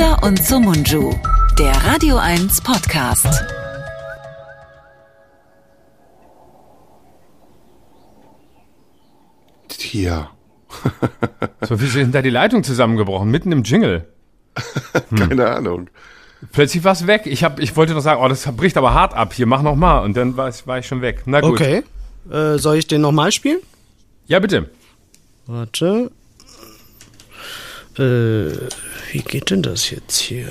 Schröder und Sumunju, der Radio 1 Podcast. Tja. So, wie sind da die Leitungen zusammengebrochen? Mitten im Jingle. Keine Ahnung. Plötzlich war es weg. Ich, hab, ich wollte noch sagen, oh, das bricht aber hart ab. Hier, mach noch mal. Und dann war, ich- war ich schon weg. Na gut. Okay. Äh, soll ich den nochmal spielen? Ja, bitte. Warte. Äh, wie geht denn das jetzt hier?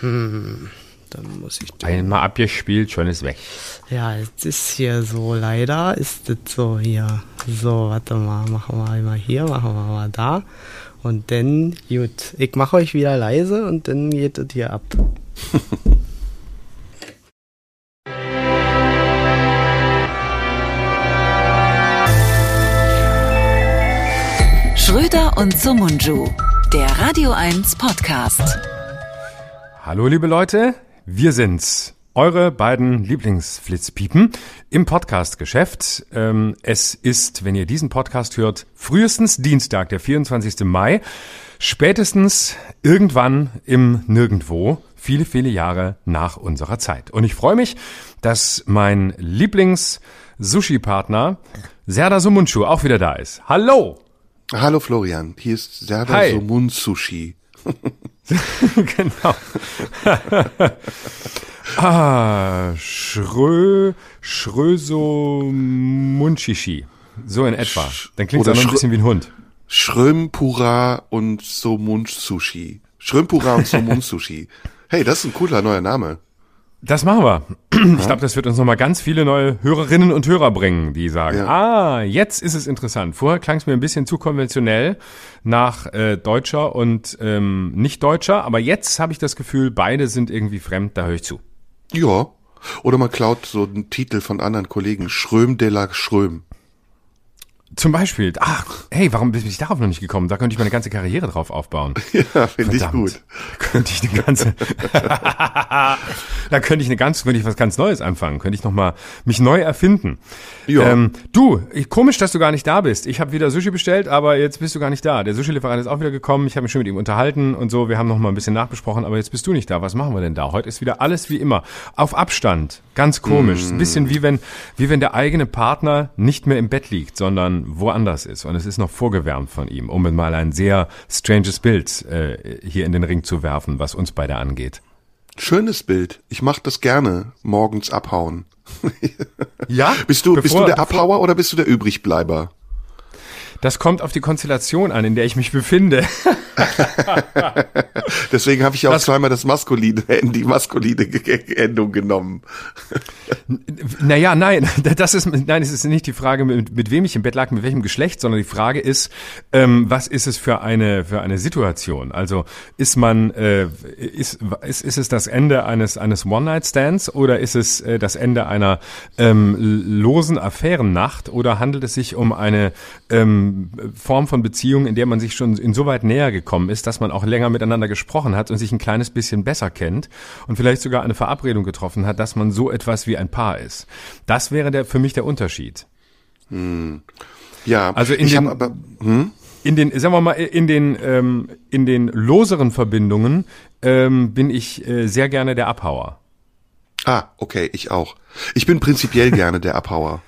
Hm, dann muss ich den. Einmal abgespielt, schon ist weg. Ja, es ist hier so, leider ist es so hier. So, warte mal, machen wir einmal hier, machen wir mal da. Und dann, gut, ich mache euch wieder leise und dann geht es hier ab. Schröder und Sumunju, der Radio 1 Podcast. Hallo, liebe Leute. Wir sind's. Eure beiden Lieblingsflitzpiepen im Podcast-Geschäft. Ähm, es ist, wenn ihr diesen Podcast hört, frühestens Dienstag, der 24. Mai, spätestens irgendwann im Nirgendwo, viele, viele Jahre nach unserer Zeit. Und ich freue mich, dass mein Lieblings-Sushi-Partner Serda Sumunchu auch wieder da ist. Hallo! Hallo Florian, hier ist Serda Hi. Somun Sushi. genau. ah, Schrö, Schröso Munchishi. So in etwa. Dann klingt es auch noch ein bisschen wie ein Hund. Schrömpura und Somun Sushi. Schrömpura und Somun Sushi. Hey, das ist ein cooler neuer Name. Das machen wir. Ich glaube, das wird uns nochmal ganz viele neue Hörerinnen und Hörer bringen, die sagen, Ja. ah, jetzt ist es interessant. Vorher klang es mir ein bisschen zu konventionell nach äh, Deutscher und ähm, Nicht-Deutscher, aber jetzt habe ich das Gefühl, beide sind irgendwie fremd, da höre ich zu. Ja. Oder man klaut so einen Titel von anderen Kollegen. Schröm de la Schröm. Zum Beispiel, ach, hey, warum bin ich darauf noch nicht gekommen? Da könnte ich meine ganze Karriere drauf aufbauen. Ja, finde ich gut. Da könnte ich eine ganze, da könnte ich eine ganz, könnte ich was ganz Neues anfangen. Könnte ich noch mal mich neu erfinden. Ja. Ähm, du, komisch, dass du gar nicht da bist. Ich habe wieder Sushi bestellt, aber jetzt bist du gar nicht da. Der Sushi-Lieferant ist auch wieder gekommen. Ich habe mich schon mit ihm unterhalten und so. Wir haben noch mal ein bisschen nachbesprochen, aber jetzt bist du nicht da. Was machen wir denn da? Heute ist wieder alles wie immer. Auf Abstand. Ganz komisch. Ein bisschen wie wenn, wie wenn der eigene Partner nicht mehr im Bett liegt, sondern woanders ist. Und es ist noch vorgewärmt von ihm, um mal ein sehr stranges Bild äh, hier in den Ring zu werfen, was uns beide angeht. Schönes Bild. Ich mach das gerne. Morgens abhauen. Ja? Bist du, bist Bevor- du der Abhauer oder bist du der Übrigbleiber? Das kommt auf die Konstellation an, in der ich mich befinde. Deswegen habe ich ja auch Das- zweimal das maskuline, die maskuline Endung genommen. Naja, nein, das ist, nein, es ist nicht die Frage, mit, mit wem ich im Bett lag, mit welchem Geschlecht, sondern die Frage ist, ähm, was ist es für eine, für eine Situation? Also, ist man, äh, ist, ist, ist es das Ende eines, eines One-Night-Stands oder ist es äh, das Ende einer ähm, losen Affärennacht oder handelt es sich um eine ähm, Form von Beziehung, in der man sich schon insoweit näher gekommen ist, dass man auch länger miteinander gesprochen hat und sich ein kleines bisschen besser kennt und vielleicht sogar eine Verabredung getroffen hat, dass man so etwas wie ein Paar ist. Das wäre der, für mich der Unterschied. Ja, Also in ich den- aber, hm? In den, sagen wir mal, in den, ähm, in den loseren Verbindungen ähm, bin ich äh, sehr gerne der Abhauer. Ah, okay, ich auch. Ich bin prinzipiell gerne der Abhauer.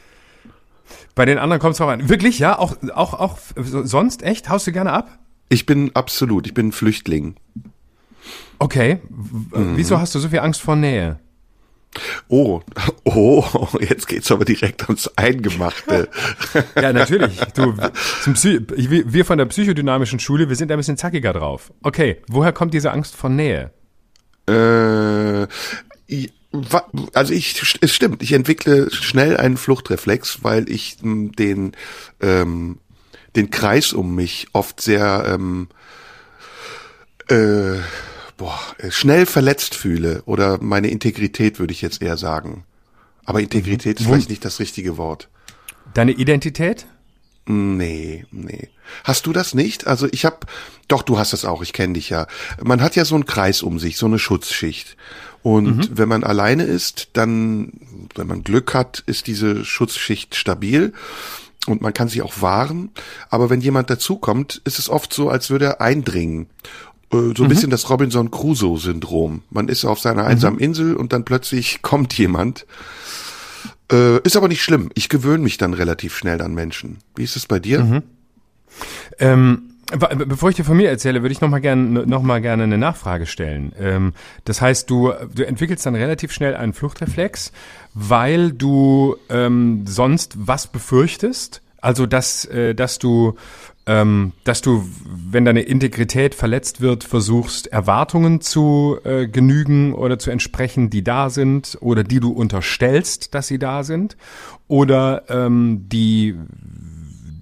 Bei den anderen kommt es drauf an. Wirklich, ja? Auch, auch, auch sonst echt? Haust du gerne ab? Ich bin absolut, ich bin Flüchtling. Okay. Mhm. Wieso hast du so viel Angst vor Nähe? Oh, oh, jetzt geht's aber direkt ans Eingemachte. Ja, natürlich. Du, wir von der psychodynamischen Schule, wir sind da ein bisschen zackiger drauf. Okay, woher kommt diese Angst vor Nähe? äh, also ich, es stimmt, ich entwickle schnell einen Fluchtreflex, weil ich den, ähm, den Kreis um mich oft sehr, ähm, äh, boah, äh, schnell verletzt fühle oder meine Integrität würde ich jetzt eher sagen. Aber Integrität ist vielleicht nicht das richtige Wort. Deine Identität? Nee, nee. Hast du das nicht? Also ich habe, doch, du hast das auch, ich kenne dich ja. Man hat ja so einen Kreis um sich, so eine Schutzschicht. Und wenn man alleine ist, dann, wenn man Glück hat, ist diese Schutzschicht stabil und man kann sich auch wahren. Aber wenn jemand dazukommt, ist es oft so, als würde er eindringen. Äh, so ein mhm. bisschen das Robinson Crusoe-Syndrom. Man ist auf seiner einsamen mhm. Insel und dann plötzlich kommt jemand. Äh, ist aber nicht schlimm. Ich gewöhne mich dann relativ schnell an Menschen. Wie ist es bei dir? Mhm. Ähm Bevor ich dir von mir erzähle, würde ich noch mal gerne noch mal gerne eine Nachfrage stellen. Ähm, das heißt, du du entwickelst dann relativ schnell einen Fluchtreflex, weil du ähm, sonst was befürchtest, also dass äh, dass du ähm, dass du, wenn deine Integrität verletzt wird, versuchst, Erwartungen zu äh, genügen oder zu entsprechen, die da sind oder die du unterstellst, dass sie da sind oder ähm, die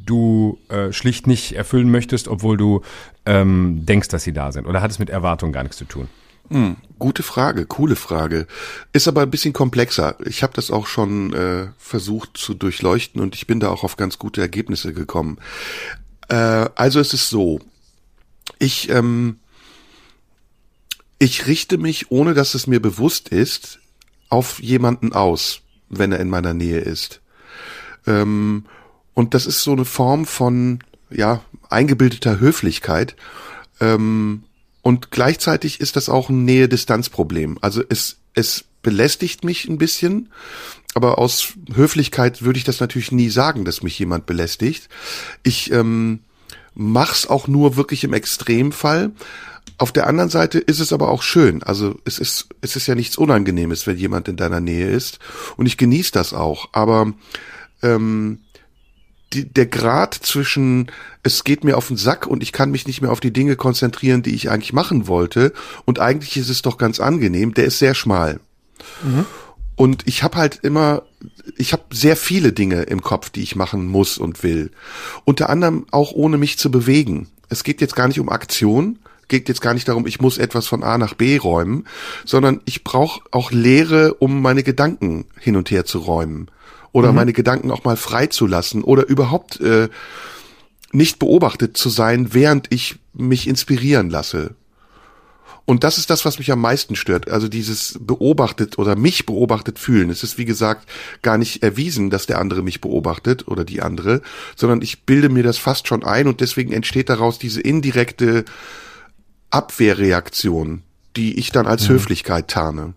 du äh, schlicht nicht erfüllen möchtest, obwohl du ähm, denkst, dass sie da sind? Oder hat es mit Erwartungen gar nichts zu tun? Hm, gute Frage, coole Frage. Ist aber ein bisschen komplexer. Ich habe das auch schon äh, versucht zu durchleuchten und ich bin da auch auf ganz gute Ergebnisse gekommen. Äh, also es ist so, ich, ähm, ich richte mich, ohne dass es mir bewusst ist, auf jemanden aus, wenn er in meiner Nähe ist. Ähm, und das ist so eine Form von, ja, eingebildeter Höflichkeit. Ähm, und gleichzeitig ist das auch ein Nähe-Distanz-Problem. Also es, es belästigt mich ein bisschen, aber aus Höflichkeit würde ich das natürlich nie sagen, dass mich jemand belästigt. Ich ähm, mach's auch nur wirklich im Extremfall. Auf der anderen Seite ist es aber auch schön. Also es ist, es ist ja nichts Unangenehmes, wenn jemand in deiner Nähe ist. Und ich genieße das auch. Aber ähm, die, der Grad zwischen es geht mir auf den Sack und ich kann mich nicht mehr auf die Dinge konzentrieren, die ich eigentlich machen wollte und eigentlich ist es doch ganz angenehm, der ist sehr schmal. Mhm. Und ich habe halt immer, ich habe sehr viele Dinge im Kopf, die ich machen muss und will. Unter anderem auch ohne mich zu bewegen. Es geht jetzt gar nicht um Aktion, geht jetzt gar nicht darum, ich muss etwas von A nach B räumen, sondern ich brauche auch Leere, um meine Gedanken hin und her zu räumen oder mhm. meine Gedanken auch mal freizulassen oder überhaupt äh, nicht beobachtet zu sein, während ich mich inspirieren lasse. Und das ist das, was mich am meisten stört. Also dieses beobachtet oder mich beobachtet fühlen. Es ist, wie gesagt, gar nicht erwiesen, dass der andere mich beobachtet oder die andere, sondern ich bilde mir das fast schon ein und deswegen entsteht daraus diese indirekte Abwehrreaktion, die ich dann als mhm. Höflichkeit tarne.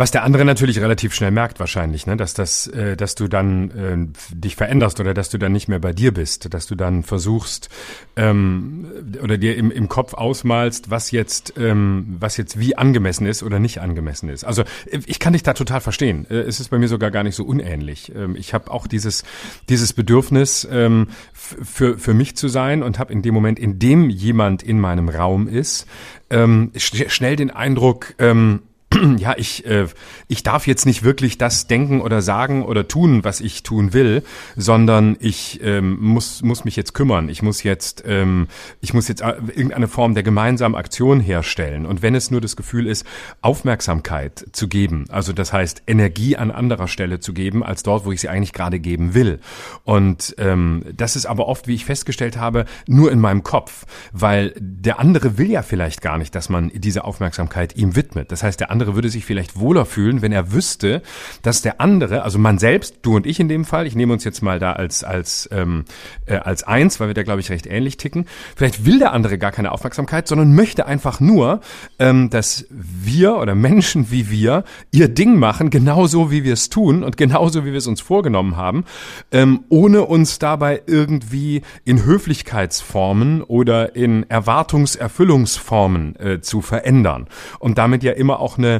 Was der andere natürlich relativ schnell merkt wahrscheinlich, ne? dass das, äh, dass du dann äh, dich veränderst oder dass du dann nicht mehr bei dir bist, dass du dann versuchst ähm, oder dir im, im Kopf ausmalst, was jetzt, ähm, was jetzt wie angemessen ist oder nicht angemessen ist. Also ich kann dich da total verstehen. Äh, es ist bei mir sogar gar nicht so unähnlich. Ähm, ich habe auch dieses dieses Bedürfnis ähm, für für mich zu sein und habe in dem Moment, in dem jemand in meinem Raum ist, ähm, schnell den Eindruck ähm, ja, ich, äh, ich darf jetzt nicht wirklich das denken oder sagen oder tun, was ich tun will, sondern ich ähm, muss, muss mich jetzt kümmern. Ich muss jetzt, ähm, ich muss jetzt äh, irgendeine Form der gemeinsamen Aktion herstellen. Und wenn es nur das Gefühl ist, Aufmerksamkeit zu geben, also das heißt Energie an anderer Stelle zu geben, als dort, wo ich sie eigentlich gerade geben will. Und ähm, das ist aber oft, wie ich festgestellt habe, nur in meinem Kopf, weil der andere will ja vielleicht gar nicht, dass man diese Aufmerksamkeit ihm widmet. Das heißt, der andere andere würde sich vielleicht wohler fühlen, wenn er wüsste, dass der andere, also man selbst, du und ich in dem Fall, ich nehme uns jetzt mal da als als ähm, äh, als eins, weil wir da glaube ich recht ähnlich ticken. Vielleicht will der andere gar keine Aufmerksamkeit, sondern möchte einfach nur, ähm, dass wir oder Menschen wie wir ihr Ding machen, genauso wie wir es tun und genauso wie wir es uns vorgenommen haben, ähm, ohne uns dabei irgendwie in Höflichkeitsformen oder in Erwartungserfüllungsformen äh, zu verändern und damit ja immer auch eine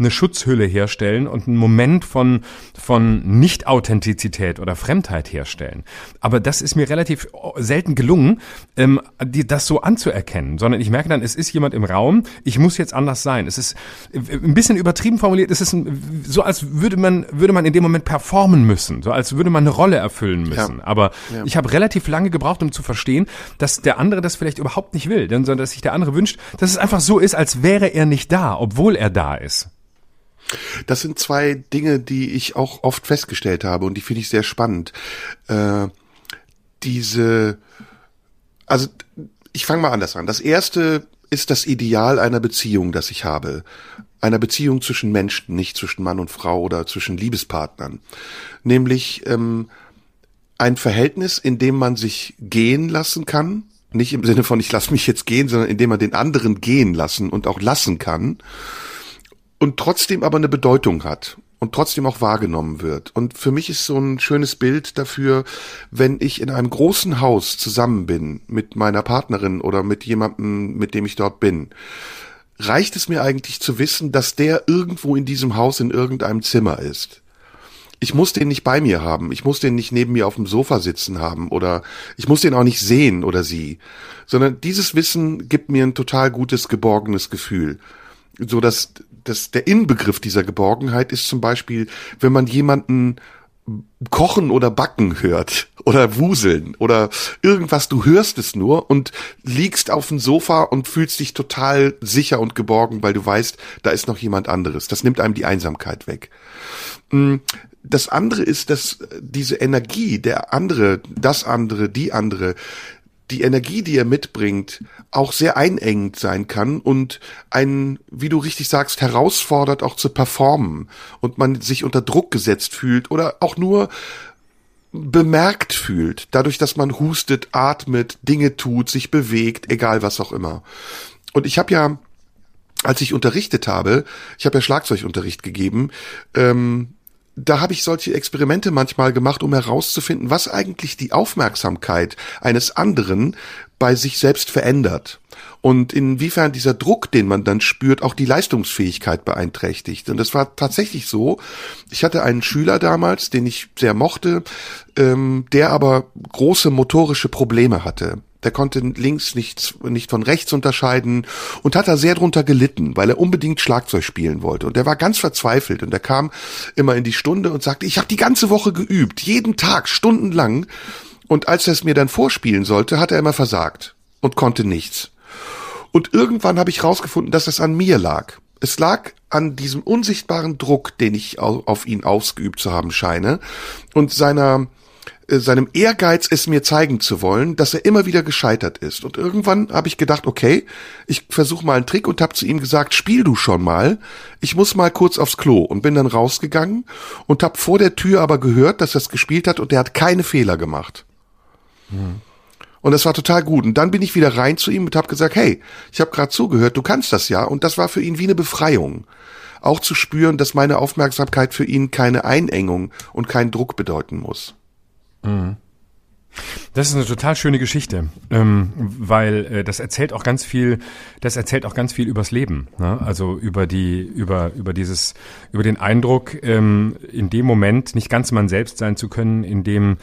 eine, Schutzhülle herstellen und einen Moment von, von Nicht-Authentizität oder Fremdheit herstellen. Aber das ist mir relativ selten gelungen, ähm, die, das so anzuerkennen, sondern ich merke dann, es ist jemand im Raum, ich muss jetzt anders sein. Es ist äh, ein bisschen übertrieben formuliert, es ist ein, so, als würde man, würde man in dem Moment performen müssen, so als würde man eine Rolle erfüllen müssen. Ja. Aber ja. ich habe relativ lange gebraucht, um zu verstehen, dass der andere das vielleicht überhaupt nicht will, denn, sondern dass sich der andere wünscht, dass es einfach so ist, als wäre er nicht da, obwohl er da ist. Das sind zwei Dinge, die ich auch oft festgestellt habe und die finde ich sehr spannend. Äh, diese, also ich fange mal anders an. Das erste ist das Ideal einer Beziehung, das ich habe. Einer Beziehung zwischen Menschen, nicht zwischen Mann und Frau oder zwischen Liebespartnern. Nämlich ähm, ein Verhältnis, in dem man sich gehen lassen kann, Nicht im Sinne von, ich lasse mich jetzt gehen, sondern indem man den anderen gehen lassen und auch lassen kann. Und trotzdem aber eine Bedeutung hat und trotzdem auch wahrgenommen wird. Und für mich ist so ein schönes Bild dafür, wenn ich in einem großen Haus zusammen bin mit meiner Partnerin oder mit jemandem, mit dem ich dort bin, reicht es mir eigentlich zu wissen, dass der irgendwo in diesem Haus in irgendeinem Zimmer ist. Ich muss den nicht bei mir haben, ich muss den nicht neben mir auf dem Sofa sitzen haben oder ich muss den auch nicht sehen oder sie, sondern dieses Wissen gibt mir ein total gutes, geborgenes Gefühl so dass, dass der Inbegriff dieser Geborgenheit ist zum Beispiel, wenn man jemanden kochen oder backen hört oder wuseln oder irgendwas, du hörst es nur und liegst auf dem Sofa und fühlst dich total sicher und geborgen, weil du weißt, da ist noch jemand anderes. Das nimmt einem die Einsamkeit weg. Mm, das andere ist, dass diese Energie, der andere, das andere, die andere, die Energie, die er mitbringt, auch sehr einengend sein kann und einen, wie du richtig sagst, herausfordert auch zu performen und man sich unter Druck gesetzt fühlt oder auch nur bemerkt fühlt, dadurch, dass man hustet, atmet, Dinge tut, sich bewegt, egal was auch immer. Und ich habe ja, als ich unterrichtet habe, ich habe ja Schlagzeugunterricht gegeben, ähm, da habe ich solche Experimente manchmal gemacht, um herauszufinden, was eigentlich die Aufmerksamkeit eines anderen bei sich selbst verändert und inwiefern dieser Druck, den man dann spürt, auch die Leistungsfähigkeit beeinträchtigt. Und das war tatsächlich so. Ich hatte einen Schüler damals, den ich sehr mochte, ähm, der aber große motorische Probleme hatte. Der konnte links nicht, nicht von rechts unterscheiden und hat da sehr drunter gelitten, weil er unbedingt Schlagzeug spielen wollte. Und der war ganz verzweifelt und er kam immer in die Stunde und sagte, ich habe die ganze Woche geübt, jeden Tag, stundenlang. Und als er es mir dann vorspielen sollte, hat er immer versagt und konnte nichts. Und irgendwann habe ich rausgefunden, dass es an mir lag. Es lag an diesem unsichtbaren Druck, den ich auf ihn ausgeübt zu haben scheine und seiner seinem Ehrgeiz, es mir zeigen zu wollen, dass er immer wieder gescheitert ist. Und irgendwann habe ich gedacht, okay, ich versuche mal einen Trick und habe zu ihm gesagt, spiel du schon mal. Ich muss mal kurz aufs Klo und bin dann rausgegangen und habe vor der Tür aber gehört, dass er es gespielt hat und er hat keine Fehler gemacht. Hm. Und das war total gut. Und dann bin ich wieder rein zu ihm und habe gesagt, hey, ich habe gerade zugehört, du kannst das ja. Und das war für ihn wie eine Befreiung. Auch zu spüren, dass meine Aufmerksamkeit für ihn keine Einengung und keinen Druck bedeuten muss. Mhm. Das ist eine total schöne Geschichte, ähm, weil äh, das erzählt auch ganz viel. Das erzählt auch ganz viel übers Leben. Ne? Also über die, über über dieses, über den Eindruck, ähm, in dem Moment nicht ganz man selbst sein zu können, in dem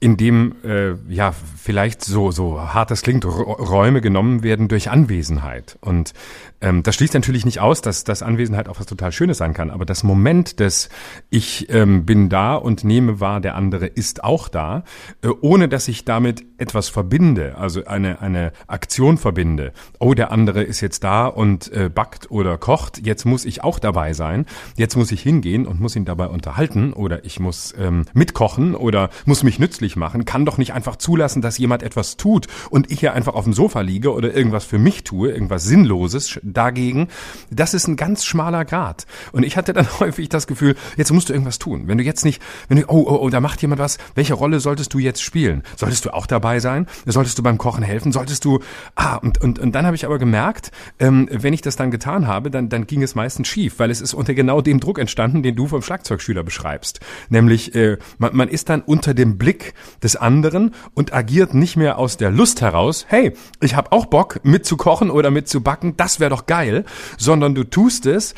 in dem äh, ja vielleicht so so hart das klingt Räume genommen werden durch Anwesenheit und ähm, das schließt natürlich nicht aus, dass das Anwesenheit auch was total Schönes sein kann, aber das Moment des ich ähm, bin da und nehme wahr, der andere ist auch da, äh, ohne dass ich damit etwas verbinde, also eine eine Aktion verbinde. Oh, der andere ist jetzt da und äh, backt oder kocht, jetzt muss ich auch dabei sein, jetzt muss ich hingehen und muss ihn dabei unterhalten oder ich muss ähm, mitkochen oder muss mich nützlich machen, kann doch nicht einfach zulassen, dass jemand etwas tut und ich hier einfach auf dem Sofa liege oder irgendwas für mich tue, irgendwas Sinnloses dagegen. Das ist ein ganz schmaler Grad. Und ich hatte dann häufig das Gefühl, jetzt musst du irgendwas tun. Wenn du jetzt nicht, wenn du, oh, oh, oh, da macht jemand was, welche Rolle solltest du jetzt spielen? Solltest du auch dabei sein? Solltest du beim Kochen helfen? Solltest du, ah, und, und, und dann habe ich aber gemerkt, ähm, wenn ich das dann getan habe, dann, dann ging es meistens schief, weil es ist unter genau dem Druck entstanden, den du vom Schlagzeugschüler beschreibst. Nämlich, äh, man, man ist dann unter dem Blick des anderen und agiert nicht mehr aus der Lust heraus, hey, ich habe auch Bock mitzukochen oder mitzubacken, das wäre doch geil, sondern du tust es,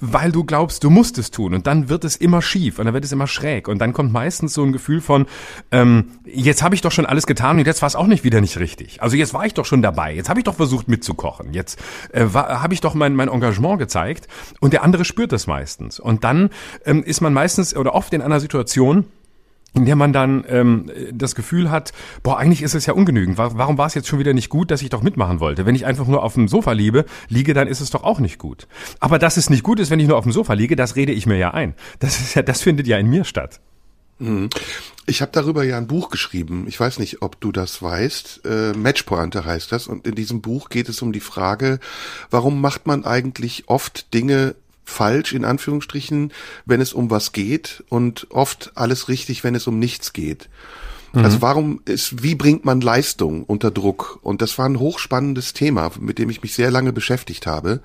weil du glaubst, du musst es tun. Und dann wird es immer schief und dann wird es immer schräg. Und dann kommt meistens so ein Gefühl von, ähm, jetzt habe ich doch schon alles getan und jetzt war es auch nicht wieder nicht richtig. Also jetzt war ich doch schon dabei, jetzt habe ich doch versucht mitzukochen, jetzt äh, habe ich doch mein, mein Engagement gezeigt. Und der andere spürt das meistens. Und dann ähm, ist man meistens oder oft in einer Situation, in der man dann ähm, das Gefühl hat, boah, eigentlich ist es ja ungenügend. Warum war es jetzt schon wieder nicht gut, dass ich doch mitmachen wollte? Wenn ich einfach nur auf dem Sofa liebe, liege, dann ist es doch auch nicht gut. Aber dass es nicht gut ist, wenn ich nur auf dem Sofa liege, das rede ich mir ja ein. Das ist ja, das findet ja in mir statt. Mhm. Ich habe darüber ja ein Buch geschrieben. Ich weiß nicht, ob du das weißt. Äh, Matchpointe heißt das. Und in diesem Buch geht es um die Frage, warum macht man eigentlich oft Dinge falsch, in Anführungsstrichen, wenn es um was geht und oft alles richtig, wenn es um nichts geht. Mhm. Also warum ist, wie bringt man Leistung unter Druck? Und das war ein hochspannendes Thema, mit dem ich mich sehr lange beschäftigt habe.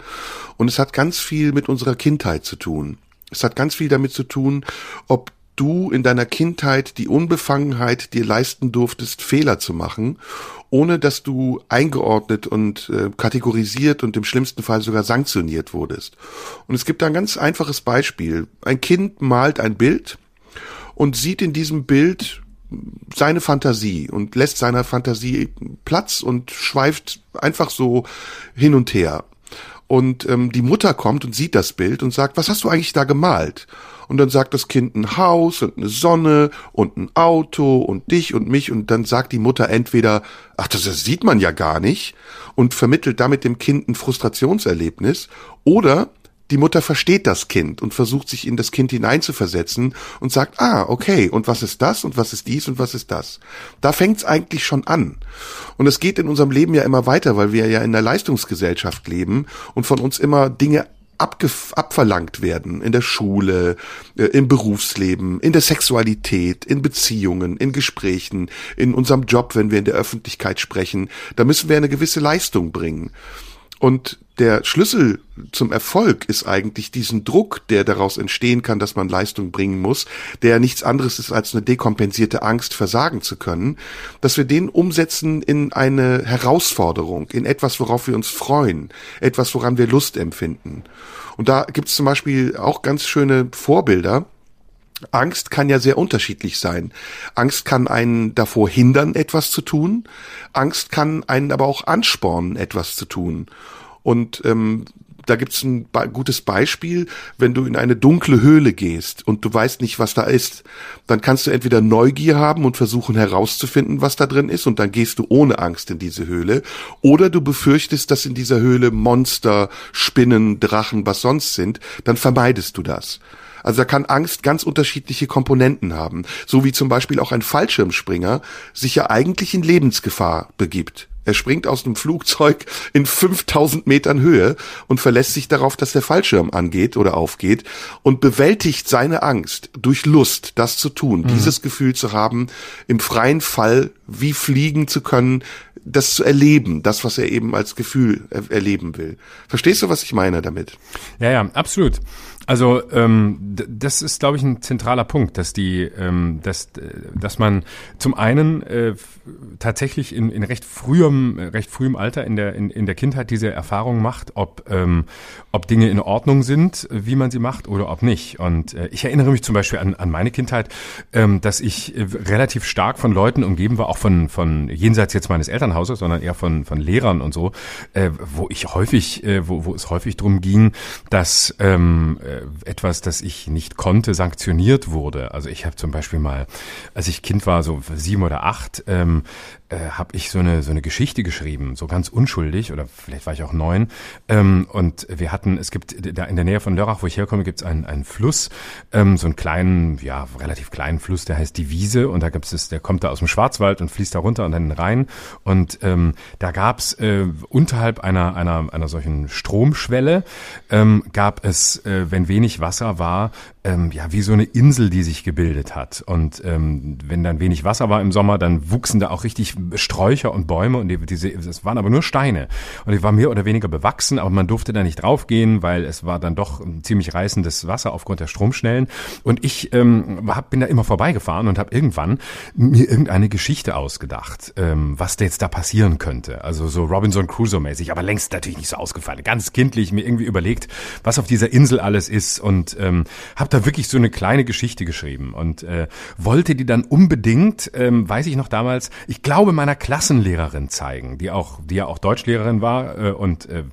Und es hat ganz viel mit unserer Kindheit zu tun. Es hat ganz viel damit zu tun, ob du in deiner Kindheit die Unbefangenheit dir leisten durftest, Fehler zu machen, ohne dass du eingeordnet und äh, kategorisiert und im schlimmsten Fall sogar sanktioniert wurdest. Und es gibt da ein ganz einfaches Beispiel. Ein Kind malt ein Bild und sieht in diesem Bild seine Fantasie und lässt seiner Fantasie Platz und schweift einfach so hin und her. Und ähm, die Mutter kommt und sieht das Bild und sagt, was hast du eigentlich da gemalt? Und dann sagt das Kind ein Haus und eine Sonne und ein Auto und dich und mich und dann sagt die Mutter entweder, ach, das, das sieht man ja gar nicht und vermittelt damit dem Kind ein Frustrationserlebnis oder die Mutter versteht das Kind und versucht sich in das Kind hineinzuversetzen und sagt, ah, okay, und was ist das und was ist dies und was ist das? Da fängt's eigentlich schon an. Und es geht in unserem Leben ja immer weiter, weil wir ja in der Leistungsgesellschaft leben und von uns immer Dinge abverlangt werden in der Schule, äh, im Berufsleben, in der Sexualität, in Beziehungen, in Gesprächen, in unserem Job, wenn wir in der Öffentlichkeit sprechen. Da müssen wir eine gewisse Leistung bringen. Und der Schlüssel zum Erfolg ist eigentlich diesen Druck, der daraus entstehen kann, dass man Leistung bringen muss, der nichts anderes ist als eine dekompensierte Angst, versagen zu können, dass wir den umsetzen in eine Herausforderung, in etwas, worauf wir uns freuen, etwas, woran wir Lust empfinden. Und da gibt es zum Beispiel auch ganz schöne Vorbilder. Angst kann ja sehr unterschiedlich sein. Angst kann einen davor hindern, etwas zu tun. Angst kann einen aber auch anspornen, etwas zu tun. Und ähm, da gibt's ein gutes Beispiel, wenn du in eine dunkle Höhle gehst und du weißt nicht, was da ist, dann kannst du entweder Neugier haben und versuchen herauszufinden, was da drin ist, und dann gehst du ohne Angst in diese Höhle, oder du befürchtest, dass in dieser Höhle Monster, Spinnen, Drachen, was sonst sind, dann vermeidest du das. Also da kann Angst ganz unterschiedliche Komponenten haben, so wie zum Beispiel auch ein Fallschirmspringer sich ja eigentlich in Lebensgefahr begibt. Er springt aus dem Flugzeug in 5000 Metern Höhe und verlässt sich darauf, dass der Fallschirm angeht oder aufgeht und bewältigt seine Angst durch Lust, das zu tun, mhm. dieses Gefühl zu haben, im freien Fall wie fliegen zu können, das zu erleben, das, was er eben als Gefühl er erleben will. Verstehst du, was ich meine damit? Ja, ja, absolut. Also ähm, das ist, glaube ich, ein zentraler Punkt, dass die, ähm, dass, dass man zum einen äh, tatsächlich in, in recht frühem, recht frühem Alter in der in, in der Kindheit diese Erfahrung macht, ob ähm, ob Dinge in Ordnung sind, wie man sie macht oder ob nicht. Und äh, ich erinnere mich zum Beispiel an, an meine Kindheit, ähm, dass ich äh, relativ stark von Leuten umgeben war, auch von von jenseits jetzt meines Elternhauses, sondern eher von von Lehrern und so, äh, wo ich häufig, äh, wo, wo es häufig drum ging, dass ähm, äh, etwas, das ich nicht konnte, sanktioniert wurde. Also ich habe zum Beispiel mal, als ich Kind war, so sieben oder acht, ähm, äh, habe ich so eine so eine Geschichte geschrieben, so ganz unschuldig oder vielleicht war ich auch neun. Ähm, und wir hatten, es gibt da in der Nähe von Lörrach, wo ich herkomme, gibt es einen, einen Fluss, ähm, so einen kleinen, ja relativ kleinen Fluss, der heißt die Wiese und da gibt es, der kommt da aus dem Schwarzwald und fließt da runter und dann rein und ähm, da gab es äh, unterhalb einer einer einer solchen Stromschwelle ähm, gab es, äh, wenn wenig Wasser war, ähm, ja wie so eine Insel, die sich gebildet hat und ähm, wenn dann wenig Wasser war im Sommer, dann wuchsen da auch richtig Sträucher und Bäume und die, diese, es waren aber nur Steine. Und die waren mehr oder weniger bewachsen, aber man durfte da nicht draufgehen, weil es war dann doch ziemlich reißendes Wasser aufgrund der Stromschnellen. Und ich ähm, hab, bin da immer vorbeigefahren und habe irgendwann mir irgendeine Geschichte ausgedacht, ähm, was da jetzt da passieren könnte. Also so Robinson Crusoe-mäßig, aber längst natürlich nicht so ausgefallen. Ganz kindlich mir irgendwie überlegt, was auf dieser Insel alles ist und ähm, habe da wirklich so eine kleine Geschichte geschrieben und äh, wollte die dann unbedingt, ähm, weiß ich noch damals, ich glaube meiner Klassenlehrerin zeigen, die auch, die ja auch Deutschlehrerin war. Äh, und äh,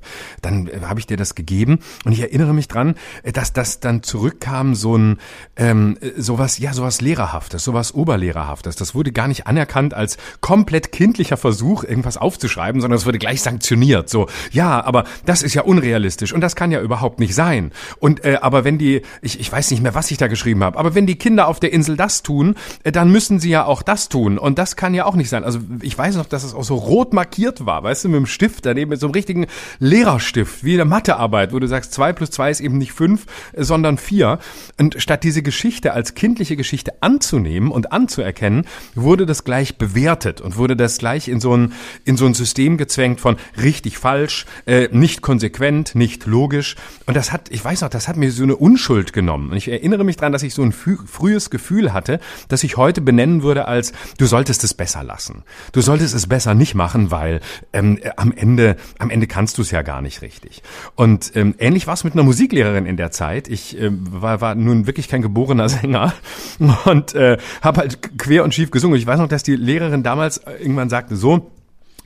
dann äh, habe ich dir das gegeben. Und ich erinnere mich dran, äh, dass das dann zurückkam, so ein ähm, sowas, ja, sowas Lehrerhaftes, sowas Oberlehrerhaftes. Das wurde gar nicht anerkannt als komplett kindlicher Versuch, irgendwas aufzuschreiben, sondern es wurde gleich sanktioniert. So, ja, aber das ist ja unrealistisch und das kann ja überhaupt nicht sein. Und äh, aber wenn die, ich, ich weiß weiß nicht mehr, was ich da geschrieben habe, aber wenn die Kinder auf der Insel das tun, äh, dann müssen sie ja auch das tun. Und das kann ja auch nicht sein. Also ich weiß noch, dass es auch so rot markiert war, weißt du, mit dem Stift daneben, mit so einem richtigen Lehrerstift, wie in der Mathearbeit, wo du sagst, zwei plus zwei ist eben nicht fünf, äh, sondern vier. Und statt diese Geschichte als kindliche Geschichte anzunehmen und anzuerkennen, wurde das gleich bewertet und wurde das gleich in so ein, in so ein System gezwängt von richtig falsch, äh, nicht konsequent, nicht logisch. Und das hat, ich weiß noch, das hat mir so eine Unschuld genommen. Und ich erinnere mich dran, dass ich so ein frühes Gefühl hatte, dass ich heute benennen würde als, du solltest es besser lassen. Du solltest es besser nicht machen, weil ähm, am Ende, am Ende kannst du es ja gar nicht richtig. Und ähm, ähnlich war es mit einer Musiklehrerin in der Zeit. Ich ähm, war, war nun wirklich kein geborener Sänger und äh, habe halt quer und schief gesungen. Ich weiß noch, dass die Lehrerin damals irgendwann sagte, so,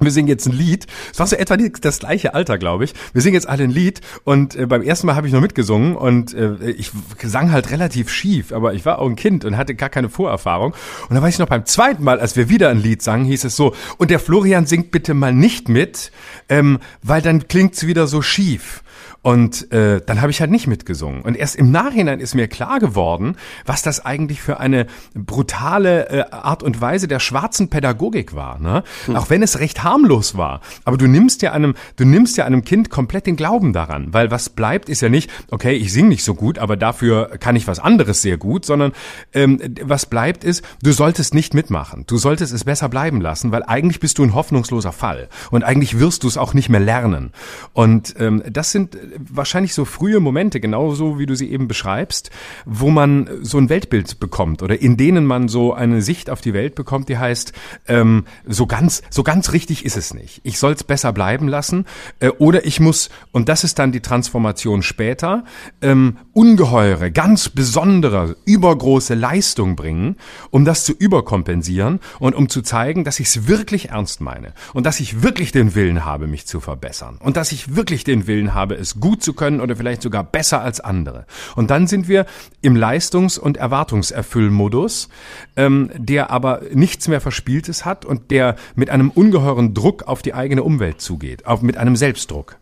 wir singen jetzt ein Lied. Es war so etwa das gleiche Alter, glaube ich. Wir singen jetzt alle ein Lied und äh, beim ersten Mal habe ich noch mitgesungen und äh, ich sang halt relativ schief, aber ich war auch ein Kind und hatte gar keine Vorerfahrung. Und dann weiß ich noch beim zweiten Mal, als wir wieder ein Lied sangen, hieß es so, und der Florian singt bitte mal nicht mit, ähm, weil dann klingt's wieder so schief. Und äh, dann habe ich halt nicht mitgesungen. Und erst im Nachhinein ist mir klar geworden, was das eigentlich für eine brutale äh, Art und Weise der schwarzen Pädagogik war. Ne? Hm. Auch wenn es recht harmlos war. Aber du nimmst ja einem, du nimmst ja einem Kind komplett den Glauben daran. Weil was bleibt, ist ja nicht, okay, ich singe nicht so gut, aber dafür kann ich was anderes sehr gut, sondern ähm, was bleibt ist, du solltest nicht mitmachen. Du solltest es besser bleiben lassen, weil eigentlich bist du ein hoffnungsloser Fall. Und eigentlich wirst du es auch nicht mehr lernen. Und ähm, das sind wahrscheinlich so frühe Momente, genauso wie du sie eben beschreibst, wo man so ein Weltbild bekommt oder in denen man so eine Sicht auf die Welt bekommt, die heißt, ähm, so ganz, so ganz richtig ist es nicht. Ich soll es besser bleiben lassen äh, oder ich muss, und das ist dann die Transformation später, ähm, ungeheure, ganz besondere, übergroße Leistung bringen, um das zu überkompensieren und um zu zeigen, dass ich es wirklich ernst meine und dass ich wirklich den Willen habe, mich zu verbessern und dass ich wirklich den Willen habe, es gut zu können oder vielleicht sogar besser als andere. Und dann sind wir im Leistungs- und Erwartungserfüllmodus, ähm, der aber nichts mehr Verspieltes hat und der mit einem ungeheuren Druck auf die eigene Umwelt zugeht, auch mit einem Selbstdruck.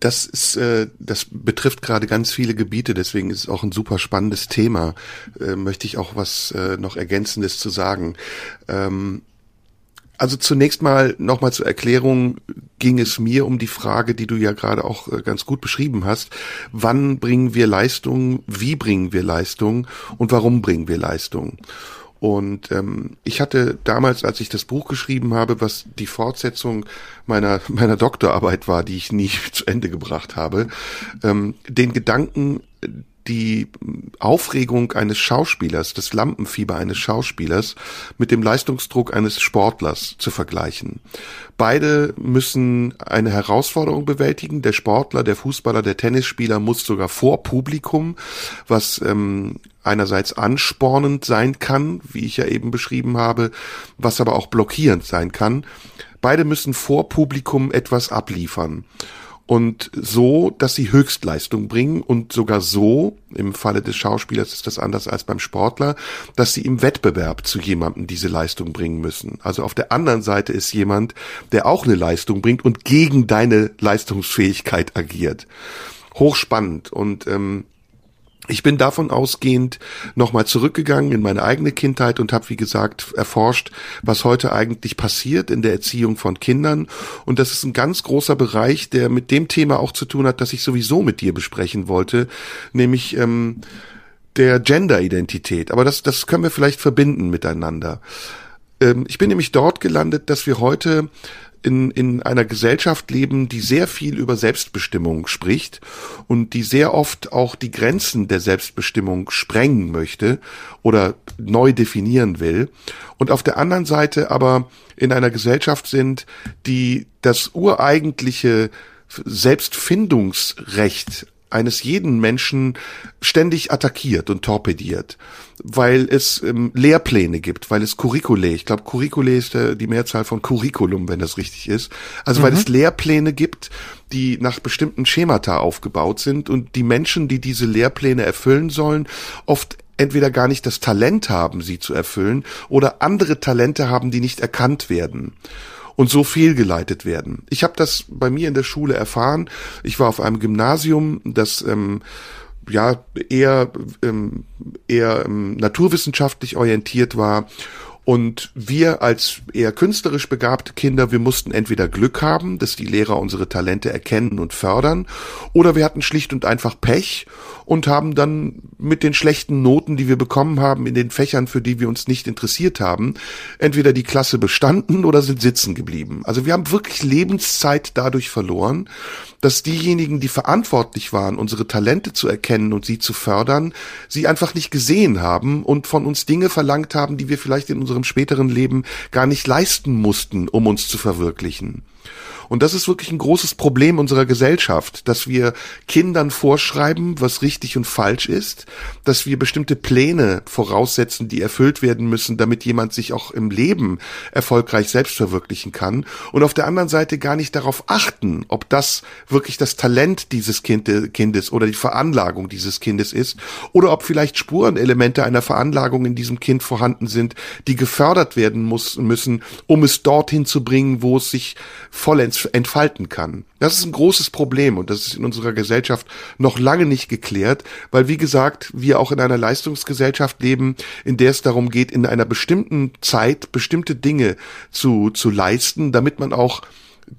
Das ist, äh, das betrifft gerade ganz viele Gebiete, deswegen ist es auch ein super spannendes Thema. Äh, möchte ich auch was äh, noch Ergänzendes zu sagen. Ähm, also zunächst mal nochmal zur Erklärung ging es mir um die Frage, die du ja gerade auch äh, ganz gut beschrieben hast. Wann bringen wir Leistung? Wie bringen wir Leistung? Und warum bringen wir Leistung? Und ähm, ich hatte damals, als ich das Buch geschrieben habe, was die Fortsetzung meiner meiner Doktorarbeit war, die ich nie zu Ende gebracht habe, ähm, den Gedanken, die Aufregung eines Schauspielers, das Lampenfieber eines Schauspielers mit dem Leistungsdruck eines Sportlers zu vergleichen. Beide müssen eine Herausforderung bewältigen. Der Sportler, der Fußballer, der Tennisspieler muss sogar vor Publikum, was ähm, einerseits anspornend sein kann, wie ich ja eben beschrieben habe, was aber auch blockierend sein kann. Beide müssen vor Publikum etwas abliefern und so, dass sie Höchstleistung bringen und sogar so, im Falle des Schauspielers ist das anders als beim Sportler, dass sie im Wettbewerb zu jemandem diese Leistung bringen müssen. Also auf der anderen Seite ist jemand, der auch eine Leistung bringt und gegen deine Leistungsfähigkeit agiert. Hochspannend und ähm, ich bin davon ausgehend nochmal zurückgegangen in meine eigene Kindheit und habe, wie gesagt, erforscht, was heute eigentlich passiert in der Erziehung von Kindern. Und das ist ein ganz großer Bereich, der mit dem Thema auch zu tun hat, das ich sowieso mit dir besprechen wollte, nämlich ähm, der Gender-Identität. Aber das, das können wir vielleicht verbinden miteinander. Ähm, ich bin nämlich dort gelandet, dass wir heute in, in einer Gesellschaft leben, die sehr viel über Selbstbestimmung spricht und die sehr oft auch die Grenzen der Selbstbestimmung sprengen möchte oder neu definieren will. Und auf der anderen Seite aber in einer Gesellschaft sind, die das ureigentliche Selbstfindungsrecht eines jeden Menschen ständig attackiert und torpediert, weil es ähm, Lehrpläne gibt, weil es Curricule, ich glaube Curricule ist äh, die Mehrzahl von Curriculum, wenn das richtig ist, also mhm. weil es Lehrpläne gibt, die nach bestimmten Schemata aufgebaut sind und die Menschen, die diese Lehrpläne erfüllen sollen, oft entweder gar nicht das Talent haben, sie zu erfüllen, oder andere Talente haben, die nicht erkannt werden und so fehlgeleitet werden. Ich habe das bei mir in der Schule erfahren. Ich war auf einem Gymnasium, das ähm, ja eher ähm, eher ähm, naturwissenschaftlich orientiert war und wir als eher künstlerisch begabte Kinder, wir mussten entweder Glück haben, dass die Lehrer unsere Talente erkennen und fördern, oder wir hatten schlicht und einfach Pech und haben dann mit den schlechten Noten, die wir bekommen haben in den Fächern, für die wir uns nicht interessiert haben, entweder die Klasse bestanden oder sind sitzen geblieben. Also wir haben wirklich Lebenszeit dadurch verloren, dass diejenigen, die verantwortlich waren, unsere Talente zu erkennen und sie zu fördern, sie einfach nicht gesehen haben und von uns Dinge verlangt haben, die wir vielleicht in unserem späteren Leben gar nicht leisten mussten, um uns zu verwirklichen. Und das ist wirklich ein großes Problem unserer Gesellschaft, dass wir Kindern vorschreiben, was richtig und falsch ist, dass wir bestimmte Pläne voraussetzen, die erfüllt werden müssen, damit jemand sich auch im Leben erfolgreich selbst verwirklichen kann. Und auf der anderen Seite gar nicht darauf achten, ob das wirklich das Talent dieses Kindes oder die Veranlagung dieses Kindes ist oder ob vielleicht Spurenelemente einer Veranlagung in diesem Kind vorhanden sind, die gefördert werden muss, müssen, um es dorthin zu bringen, wo es sich vollends entfalten kann. Das ist ein großes Problem und das ist in unserer Gesellschaft noch lange nicht geklärt, weil wie gesagt, wir auch in einer Leistungsgesellschaft leben, in der es darum geht, in einer bestimmten Zeit bestimmte Dinge zu, zu leisten, damit man auch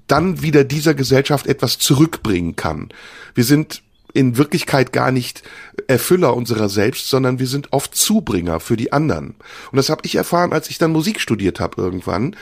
dann wieder dieser Gesellschaft etwas zurückbringen kann. Wir sind in Wirklichkeit gar nicht Erfüller unserer selbst, sondern wir sind oft Zubringer für die anderen. Und das habe ich erfahren, als ich dann Musik studiert habe irgendwann,